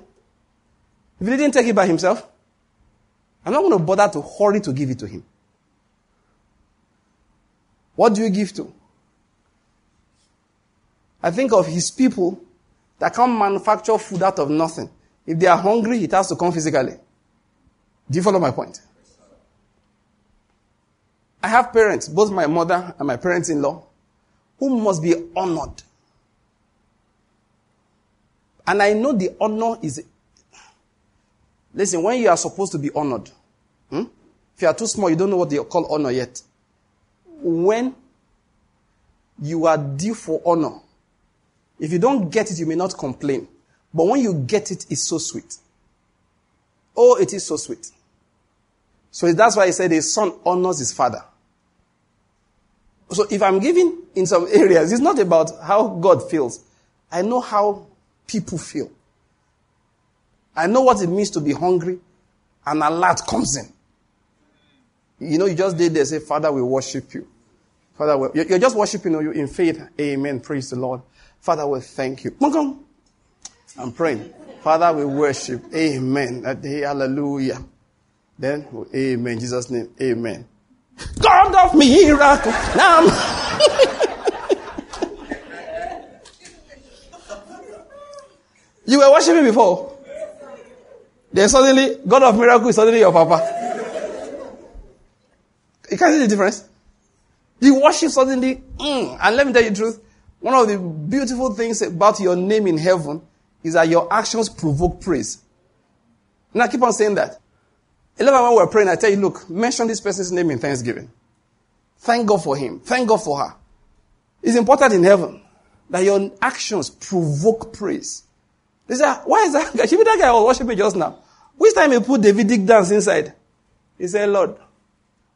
if he didn't take it by himself, I'm not going to bother to hurry to give it to him. What do you give to? I think of his people that can't manufacture food out of nothing. If they are hungry, it has to come physically. Do you follow my point? I have parents, both my mother and my parents in law, who must be honored. And I know the honor is. Listen, when you are supposed to be honored, hmm? if you are too small, you don't know what they call honor yet. When you are due for honor, if you don't get it, you may not complain. But when you get it, it's so sweet. Oh, it is so sweet. So that's why he said his son honors his father. So if I'm giving in some areas, it's not about how God feels. I know how people feel. I know what it means to be hungry and a lot comes in. You know, you just did this, say, Father, we worship you. Father, you're just worshiping you in faith. Amen. Praise the Lord. Father, we thank you. I'm praying. Father, we worship. Amen. Hallelujah. Then, amen. Jesus' name. Amen. God of miracle. Now You were worshiping before. Then suddenly, God of miracle is suddenly your papa. You can't see the difference. You worship suddenly, mm, and let me tell you the truth. One of the beautiful things about your name in heaven is that your actions provoke praise. Now keep on saying that. Of when we're praying, I tell you, look, mention this person's name in thanksgiving. Thank God for him. Thank God for her. It's important in heaven that your actions provoke praise. They say, why is that guy? Should be that guy I was worshiping just now. Which time he put Davidic dance inside? He said, Lord,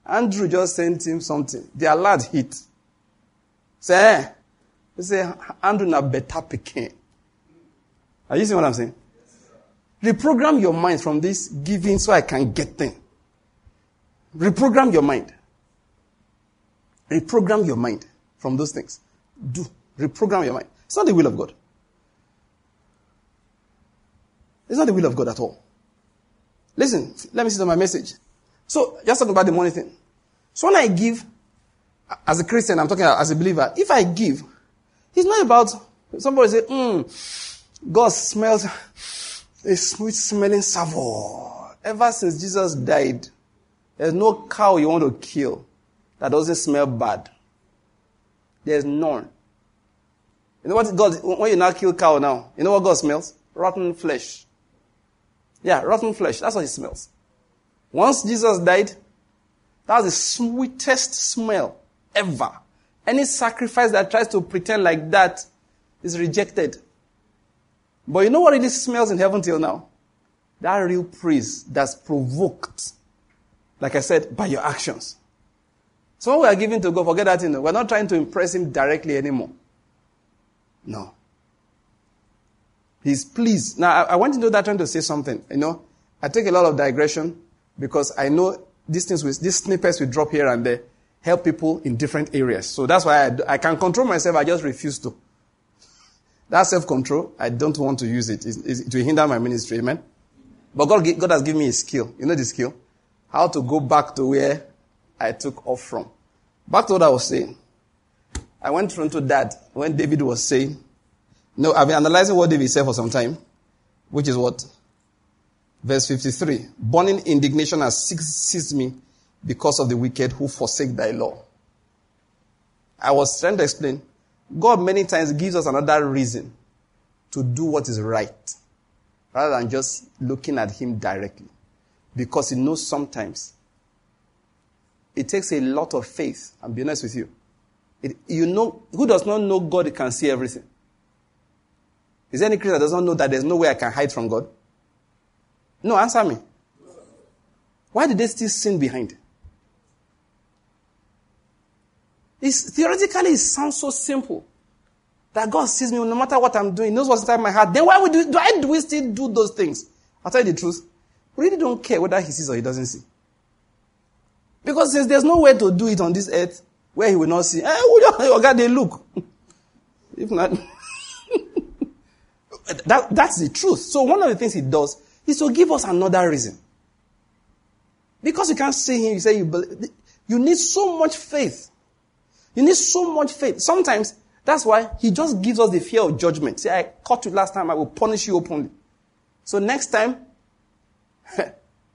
Andrew just sent him something. The alert hit. Say, eh? He say, Andrew na better picking. Are you seeing what I'm saying? Reprogram your mind from this giving so I can get thing. Reprogram your mind. Reprogram your mind from those things. Do. Reprogram your mind. It's not the will of God. It's not the will of God at all. Listen, let me see my message. So, just talking about the money thing. So when I give, as a Christian, I'm talking as a believer, if I give, it's not about somebody say, hmm, God smells a sweet smelling savour. Ever since Jesus died, there's no cow you want to kill that doesn't smell bad. There's none. You know what God, when you now kill cow now, you know what God smells? Rotten flesh. Yeah, rotten flesh. That's what he smells. Once Jesus died, that's the sweetest smell ever. Any sacrifice that tries to pretend like that is rejected. But you know what really smells in heaven till now? That real praise that's provoked, like I said, by your actions. So when we are giving to God, forget that, know, we're not trying to impress Him directly anymore. No. He's pleased. Now, I, I went into that trying to say something. You know, I take a lot of digression because I know these things, with, these snippets we drop here and there help people in different areas. So that's why I, I can control myself. I just refuse to. That self-control, I don't want to use it. It will hinder my ministry. Amen. But God, God has given me a skill. You know the skill? How to go back to where I took off from. Back to what I was saying. I went through to that when David was saying, no, I've been analyzing what David said for some time, which is what? Verse 53. Burning indignation has seized me because of the wicked who forsake thy law. I was trying to explain. God many times gives us another reason to do what is right rather than just looking at him directly. Because he knows sometimes it takes a lot of faith. I'll be honest with you. It, you know, who does not know God can see everything? Is there any Christian that does not know that there's no way I can hide from God? No, answer me. Why did they still sin behind? It's, theoretically, it sounds so simple. That God sees me no matter what I'm doing, knows what's inside my heart. Then why would do, why do we still do those things? I'll tell you the truth. We really don't care whether he sees or he doesn't see. Because since there's no way to do it on this earth where he will not see, eh, oh God, they look. if not, that, that's the truth. So one of the things he does is to give us another reason. Because you can't see him, you say you believe. You need so much faith. You need so much faith. Sometimes that's why he just gives us the fear of judgment. Say, I caught you last time, I will punish you openly. So next time,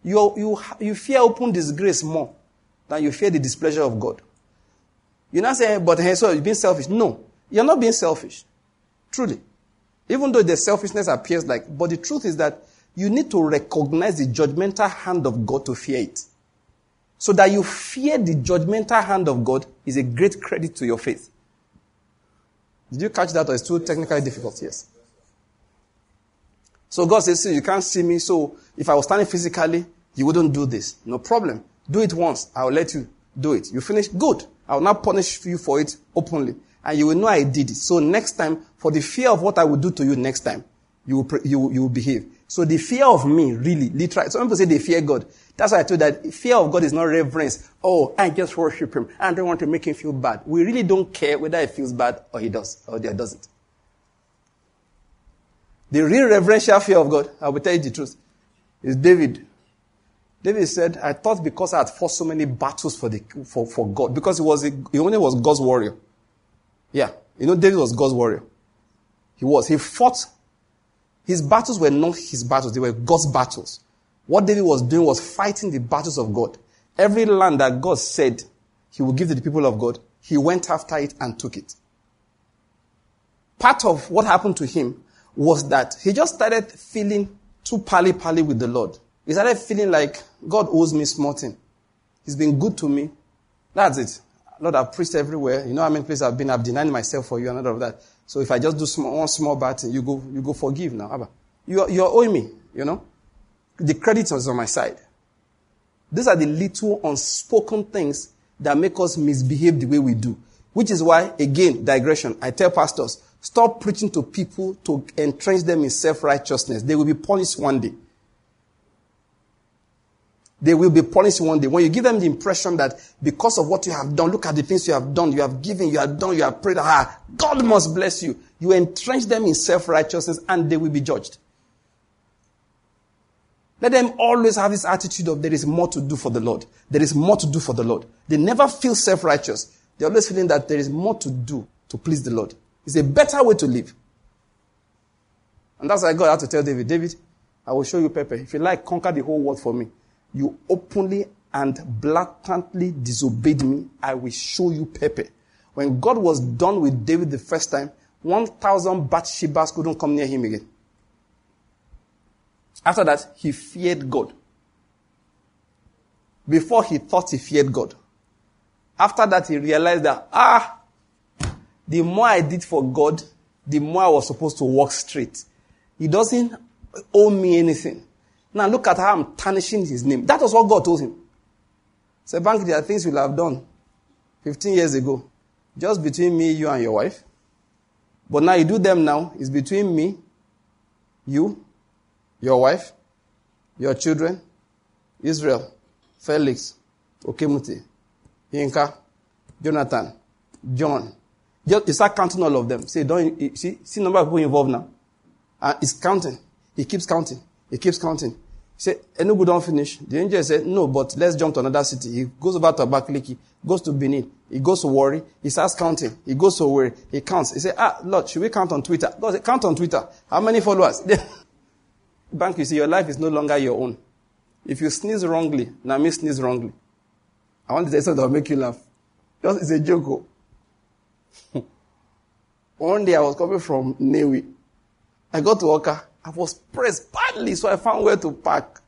you, you, you fear open disgrace more than you fear the displeasure of God. You're not saying, but hey, so you're being selfish. No, you're not being selfish. Truly. Even though the selfishness appears like, but the truth is that you need to recognize the judgmental hand of God to fear it. So that you fear the judgmental hand of God is a great credit to your faith. Did you catch that or it's too technically difficult? Yes. So God says, see, you can't see me, so if I was standing physically, you wouldn't do this. No problem. Do it once. I'll let you do it. You finish? Good. I will not punish you for it openly. And you will know I did it. So next time, for the fear of what I will do to you next time, you will, you, you will behave. So the fear of me, really, literally, some people say they fear God. That's why I told that fear of God is not reverence. Oh, I just worship him. I don't want to make him feel bad. We really don't care whether he feels bad or he does, or he doesn't. The real reverential fear of God, I will tell you the truth, is David. David said, I thought because I had fought so many battles for, the, for, for God, because he, was a, he only was God's warrior. Yeah. You know, David was God's warrior. He was. He fought. His battles were not his battles, they were God's battles. What David was doing was fighting the battles of God. Every land that God said he would give to the people of God, he went after it and took it. Part of what happened to him was that he just started feeling too pally pally with the Lord. He started feeling like God owes me something. He's been good to me. That's it. Lord, I've preached everywhere. You know how many places I've been? I've denied myself for you and all of that. So if I just do small, one small bad thing, you go, you go forgive now. Abba. You're, you're owing me, you know? The credit is on my side. These are the little unspoken things that make us misbehave the way we do. Which is why, again, digression. I tell pastors, stop preaching to people to entrench them in self-righteousness. They will be punished one day. They will be punished one day. When you give them the impression that because of what you have done, look at the things you have done, you have given, you have done, you have prayed, ah, God must bless you. You entrench them in self-righteousness and they will be judged. Let them always have this attitude of there is more to do for the Lord. There is more to do for the Lord. They never feel self-righteous. They're always feeling that there is more to do to please the Lord. It's a better way to live. And that's why God had to tell David, David, I will show you pepper. If you like, conquer the whole world for me. You openly and blatantly disobeyed me. I will show you Pepe. When God was done with David the first time, 1,000 Bathshebas couldn't come near him again. After that, he feared God. Before he thought he feared God. After that, he realized that, ah, the more I did for God, the more I was supposed to walk straight. He doesn't owe me anything. Now look at how I'm tarnishing his name. That was what God told him. Say, Bank, there are things you'll have done 15 years ago. Just between me, you, and your wife. But now you do them now. It's between me, you, your wife, your children, Israel, Felix, Okemuti, Yinka, Jonathan, John. Just, you start counting all of them. Say, don't see, see number of people involved now. And it's counting. He keeps counting. He keeps counting. Said, Enugu don't finish. The angel said, no, but let's jump to another city. He goes over to Abakaliki, goes to Benin, he goes to Warri, he starts counting. He goes to Warri, he counts. He said, ah, Lord, should we count on Twitter? God said, count on Twitter. How many followers? Bank, you see, your life is no longer your own. If you sneeze wrongly, me sneeze wrongly. I want to say something that will make you laugh. Just, it's a joke. Oh. One day I was coming from Newi. I got to Oka. I was pressed badly, so I found where to park.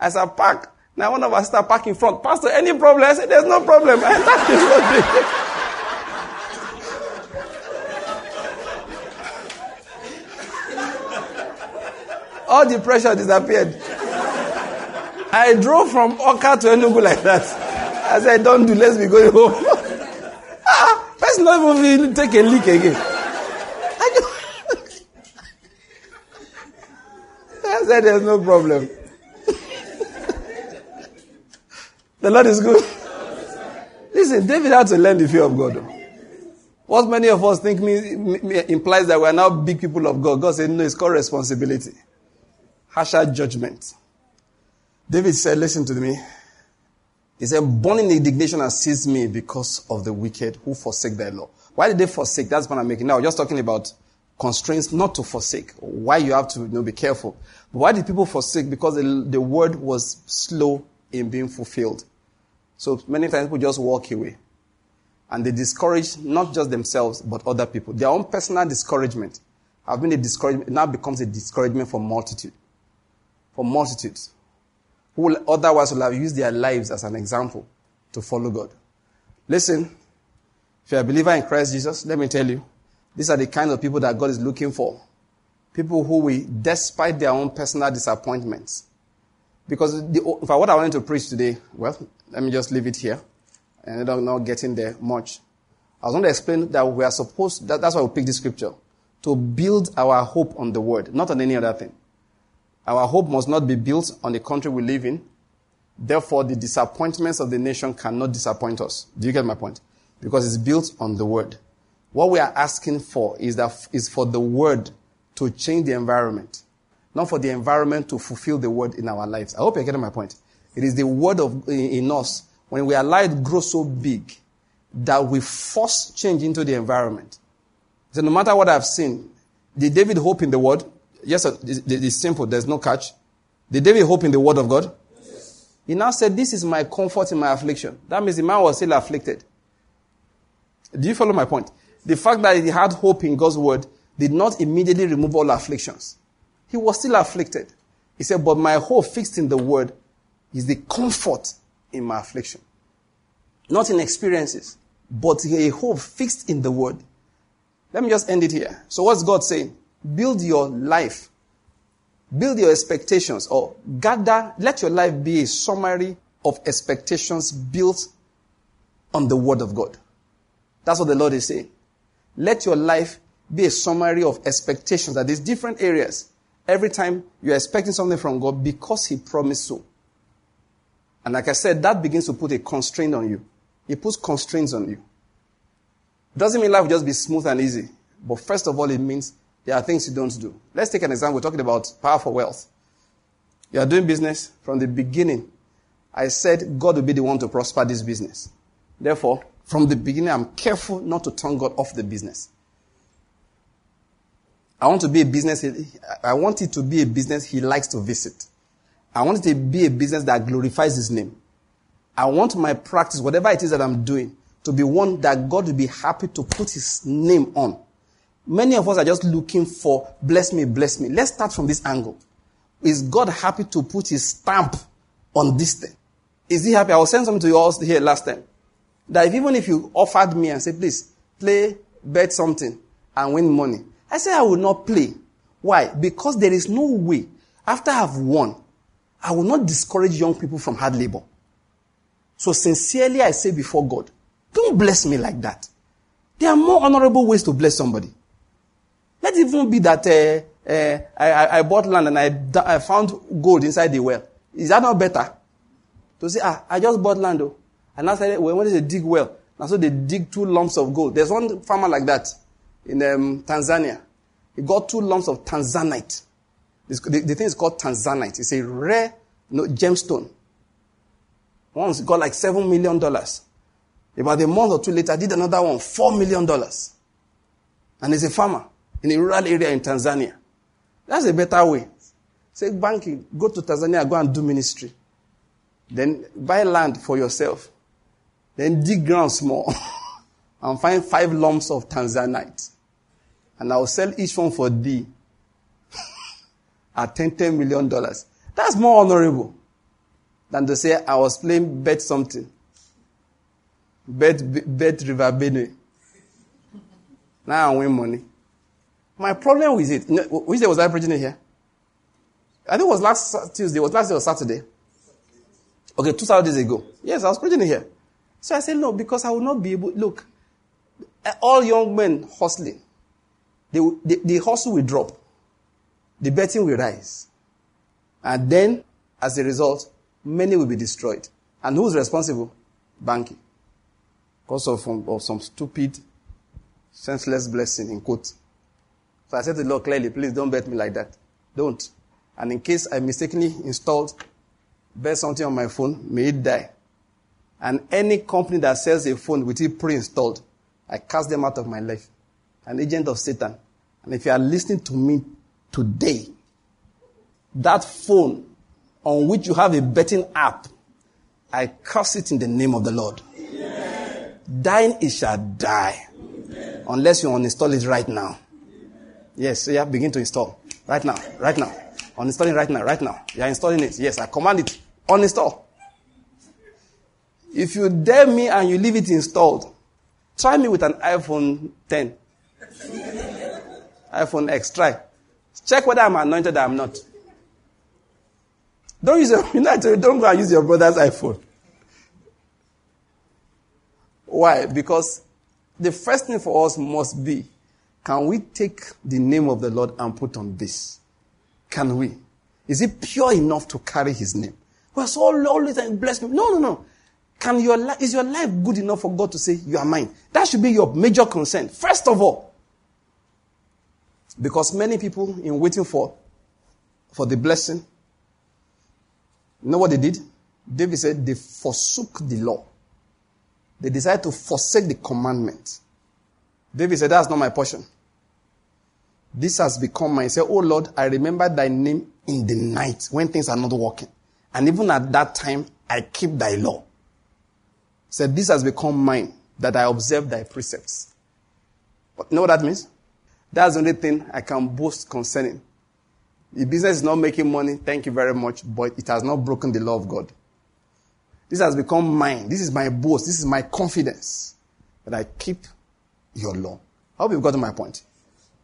As I park, now one of us start parking in front. Pastor, any problem? I said, there's no problem. I all the pressure disappeared. I drove from Awka to Enugu like that. I said, don't do, let's be going home. ah, let's not even take a leak again. I said, there's no problem. the Lord is good. Listen, David had to learn the fear of God. What many of us think me, me, implies that we are now big people of God. God said, no, it's called responsibility harsher judgment. David said, Listen to me. He said, Burning indignation has seized me because of the wicked who forsake thy law. Why did they forsake? That's what I'm making now. Just talking about constraints not to forsake. Why you have to you know, be careful. But why did people forsake? Because the, the word was slow in being fulfilled. So many times people just walk away. And they discourage not just themselves, but other people. Their own personal discouragement have been a discouragement, now becomes a discouragement for multitude for multitudes who otherwise will have used their lives as an example to follow God. Listen, if you're a believer in Christ Jesus, let me tell you, these are the kind of people that God is looking for. People who will, despite their own personal disappointments, because the, fact, what I wanted to preach today, well, let me just leave it here, and I'm not know getting there much. I was going to explain that we are supposed, that, that's why we picked this scripture, to build our hope on the word, not on any other thing. Our hope must not be built on the country we live in. Therefore, the disappointments of the nation cannot disappoint us. Do you get my point? Because it's built on the word. What we are asking for is that is for the word to change the environment, not for the environment to fulfill the word in our lives. I hope you're getting my point. It is the word of in us when we allow it grow so big that we force change into the environment. So no matter what I've seen, did David hope in the word? Yes, it's simple. There's no catch. Did David hope in the word of God? Yes. He now said, This is my comfort in my affliction. That means the man was still afflicted. Do you follow my point? The fact that he had hope in God's word did not immediately remove all afflictions. He was still afflicted. He said, But my hope fixed in the word is the comfort in my affliction. Not in experiences, but a hope fixed in the word. Let me just end it here. So, what's God saying? Build your life, build your expectations, or gather, let your life be a summary of expectations built on the word of God. That's what the Lord is saying. Let your life be a summary of expectations that there's different areas. Every time you're expecting something from God because He promised so. And like I said, that begins to put a constraint on you. It puts constraints on you. Doesn't mean life will just be smooth and easy. But first of all, it means there are things you don't do. Let's take an example. We're talking about power for wealth. You are doing business from the beginning. I said God will be the one to prosper this business. Therefore, from the beginning, I'm careful not to turn God off the business. I want to be a business, I want it to be a business he likes to visit. I want it to be a business that glorifies his name. I want my practice, whatever it is that I'm doing, to be one that God will be happy to put his name on. Many of us are just looking for bless me, bless me. Let's start from this angle. Is God happy to put his stamp on this thing? Is he happy? I was saying something to you all here last time. That if, even if you offered me and said, please, play, bet something and win money. I say I will not play. Why? Because there is no way, after I've won, I will not discourage young people from hard labor. So sincerely I say before God, don't bless me like that. There are more honorable ways to bless somebody. Let it even be that uh, uh, I, I, bought land and I, I found gold inside the well. Is that not better? To say, ah, I just bought land though. And I said, well, when they dig well, and so they dig two lumps of gold. There's one farmer like that in um, Tanzania. He got two lumps of tanzanite. The, the, thing is called tanzanite. It's a rare you know, gemstone. Once got like seven million dollars. About a month or two later, did another one, four million dollars. And he's a farmer in a rural area in Tanzania. That's a better way. Say Banky, go to Tanzania, go and do ministry. Then buy land for yourself. Then dig ground small and find five lumps of Tanzanite. And I'll sell each one for D at 10, 10 million dollars. That's more honorable than to say I was playing bet something. Bet, bet River Benue. Now I win money. My problem with it, which day was I preaching here? I think it was last Tuesday, it was last day or Saturday. Okay, two Saturdays ago. Yes, I was preaching here. So I said, no, because I will not be able, look, uh, all young men hustling, the, the, the hustle will drop. The betting will rise. And then, as a result, many will be destroyed. And who's responsible? Banky. Because of, um, of some stupid, senseless blessing, in quote. So I said to the Lord clearly, please don't bet me like that. Don't. And in case I mistakenly installed, bet something on my phone, may it die. And any company that sells a phone with it pre-installed, I cast them out of my life. An agent of Satan. And if you are listening to me today, that phone on which you have a betting app, I curse it in the name of the Lord. Amen. Dying, it shall die. Amen. Unless you uninstall it right now. Yes, so you have begin to install. Right now, right now. Uninstalling right now, right now. You are installing it. Yes, I command it. Uninstall. If you dare me and you leave it installed, try me with an iPhone 10. iPhone X, try. Check whether I'm anointed or I'm not. Don't use your, you know, don't go and use your brother's iPhone. Why? Because the first thing for us must be, can we take the name of the Lord and put on this? Can we? Is it pure enough to carry his name? We're so always and bless me. No, no, no. Can your life, is your life good enough for God to say, you are mine? That should be your major concern. First of all. Because many people in waiting for, for the blessing, you know what they did? David said they forsook the law. They decided to forsake the commandment. David said, That's not my portion. This has become mine. He said, Oh Lord, I remember thy name in the night when things are not working. And even at that time, I keep thy law. Said, This has become mine, that I observe thy precepts. But you know what that means? That's the only thing I can boast concerning. The business is not making money, thank you very much, but it has not broken the law of God. This has become mine. This is my boast. This is my confidence that I keep your law. I hope you've gotten my point.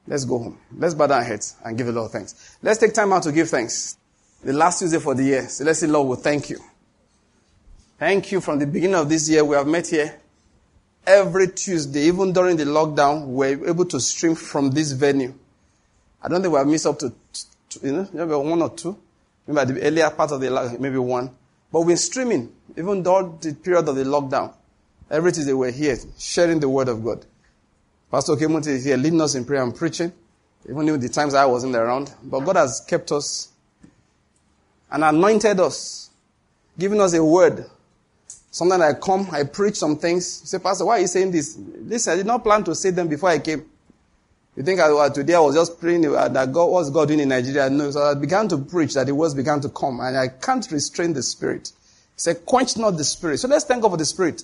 Let's go home. Let's bow our heads and give lot of thanks. Let's take time out to give thanks. The last Tuesday for the year. So let's say, Lord, we thank you. Thank you from the beginning of this year. We have met here every Tuesday, even during the lockdown, we were able to stream from this venue. I don't think we have missed up to, you know, maybe one or two. Maybe the earlier part of the maybe one. But we're streaming, even during the period of the lockdown. Every Tuesday we're here, sharing the word of God. Pastor Kemunti is here leading us in prayer and preaching, even in the times I wasn't around. But God has kept us and anointed us, giving us a word. Sometimes I come, I preach some things. You say, Pastor, why are you saying this? Listen, I did not plan to say them before I came. You think I, uh, today I was just praying uh, that God, what's God doing in Nigeria? No, so I began to preach that the words began to come and I can't restrain the spirit. He said, quench not the spirit. So let's thank God for the spirit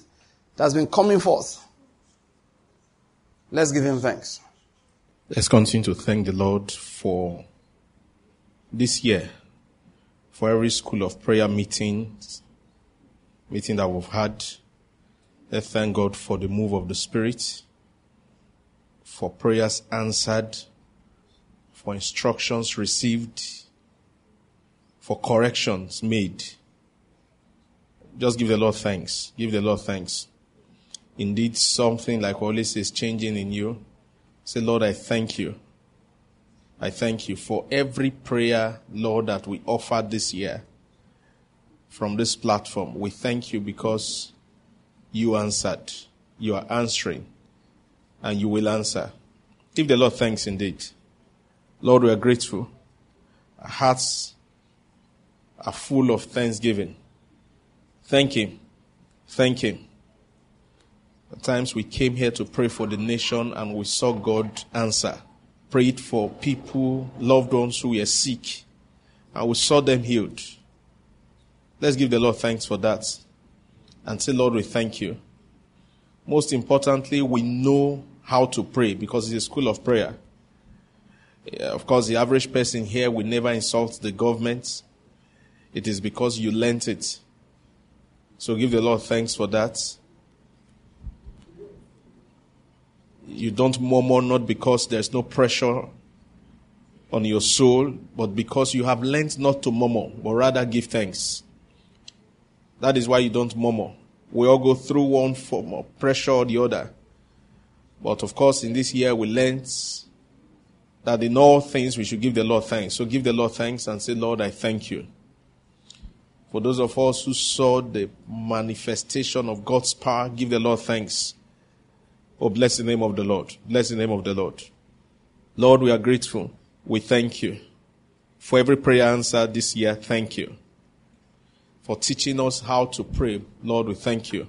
that's been coming forth. Let's give him thanks. Let's continue to thank the Lord for this year, for every school of prayer meetings, meeting that we've had. Thank God for the move of the Spirit, for prayers answered, for instructions received, for corrections made. Just give the Lord thanks. Give the Lord thanks indeed something like always is changing in you, say, Lord, I thank you. I thank you for every prayer, Lord, that we offered this year from this platform. We thank you because you answered. You are answering and you will answer. Give the Lord thanks indeed. Lord, we are grateful. Our hearts are full of thanksgiving. Thank Him. Thank Him. At times we came here to pray for the nation and we saw God answer. Prayed for people, loved ones who were sick, and we saw them healed. Let's give the Lord thanks for that. And say, Lord, we thank you. Most importantly, we know how to pray because it's a school of prayer. Of course, the average person here will never insult the government. It is because you learnt it. So give the Lord thanks for that. You don't murmur not because there's no pressure on your soul, but because you have learned not to murmur, but rather give thanks. That is why you don't murmur. We all go through one form of pressure or the other. But of course, in this year, we learned that in all things we should give the Lord thanks. So give the Lord thanks and say, Lord, I thank you. For those of us who saw the manifestation of God's power, give the Lord thanks. Oh, bless the name of the Lord. Bless the name of the Lord. Lord, we are grateful. We thank you for every prayer answered this year. Thank you for teaching us how to pray. Lord, we thank you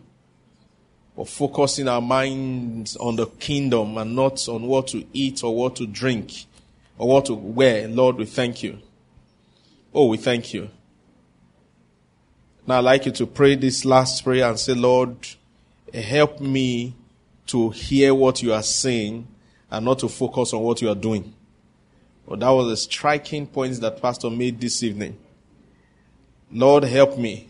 for focusing our minds on the kingdom and not on what to eat or what to drink or what to wear. Lord, we thank you. Oh, we thank you. Now I'd like you to pray this last prayer and say, Lord, help me to hear what you are saying and not to focus on what you are doing. Well, that was a striking point that Pastor made this evening. Lord, help me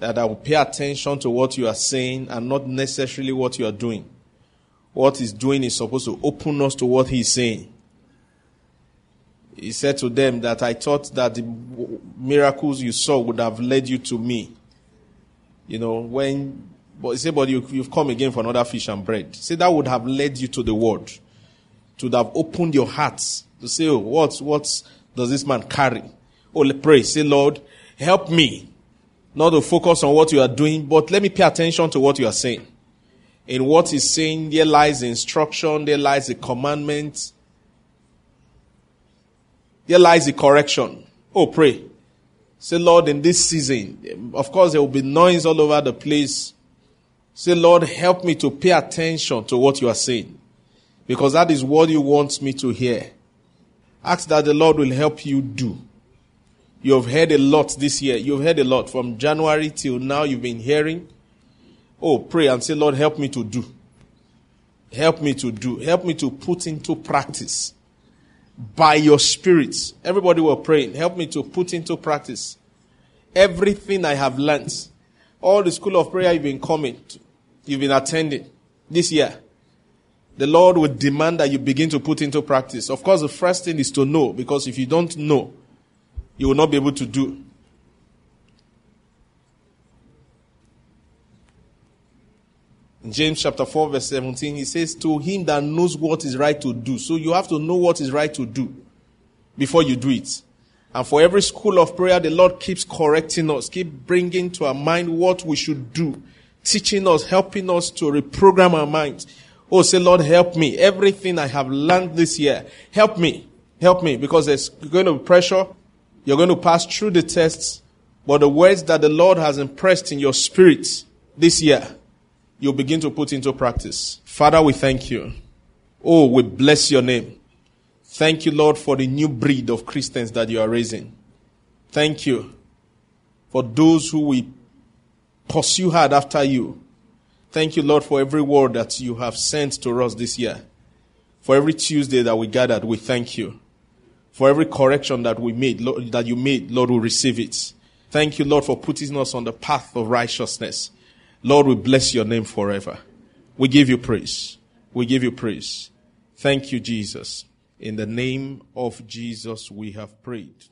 that I will pay attention to what you are saying and not necessarily what you are doing. What he's doing is supposed to open us to what he's saying. He said to them that I thought that the miracles you saw would have led you to me. You know, when but he said, but you, have come again for another fish and bread. Say that would have led you to the word. To have opened your hearts to say, oh, what, what does this man carry? Oh, pray. Say, Lord, help me not to focus on what you are doing, but let me pay attention to what you are saying. In what he's saying, there lies the instruction, there lies the commandment, there lies the correction. Oh, pray. Say, Lord, in this season, of course, there will be noise all over the place. Say, Lord, help me to pay attention to what you are saying. Because that is what you want me to hear. Ask that the Lord will help you do. You have heard a lot this year. You've heard a lot from January till now. You've been hearing. Oh, pray and say, Lord, help me to do. Help me to do. Help me to put into practice by your spirit. Everybody were praying. Help me to put into practice everything I have learned. All the school of prayer you've been coming, to, you've been attending this year. The Lord would demand that you begin to put into practice. Of course, the first thing is to know, because if you don't know, you will not be able to do. In James chapter 4, verse 17, he says, To him that knows what is right to do. So you have to know what is right to do before you do it. And for every school of prayer, the Lord keeps correcting us, keep bringing to our mind what we should do, teaching us, helping us to reprogram our minds. Oh, say, Lord, help me. Everything I have learned this year, help me. Help me. Because there's going to be pressure. You're going to pass through the tests. But the words that the Lord has impressed in your spirit this year, you'll begin to put into practice. Father, we thank you. Oh, we bless your name. Thank you, Lord, for the new breed of Christians that you are raising. Thank you for those who will pursue hard after you. Thank you, Lord, for every word that you have sent to us this year. For every Tuesday that we gathered, we thank you. For every correction that we made, Lord, that you made, Lord, we receive it. Thank you, Lord, for putting us on the path of righteousness. Lord, we bless your name forever. We give you praise. We give you praise. Thank you, Jesus. In the name of Jesus, we have prayed.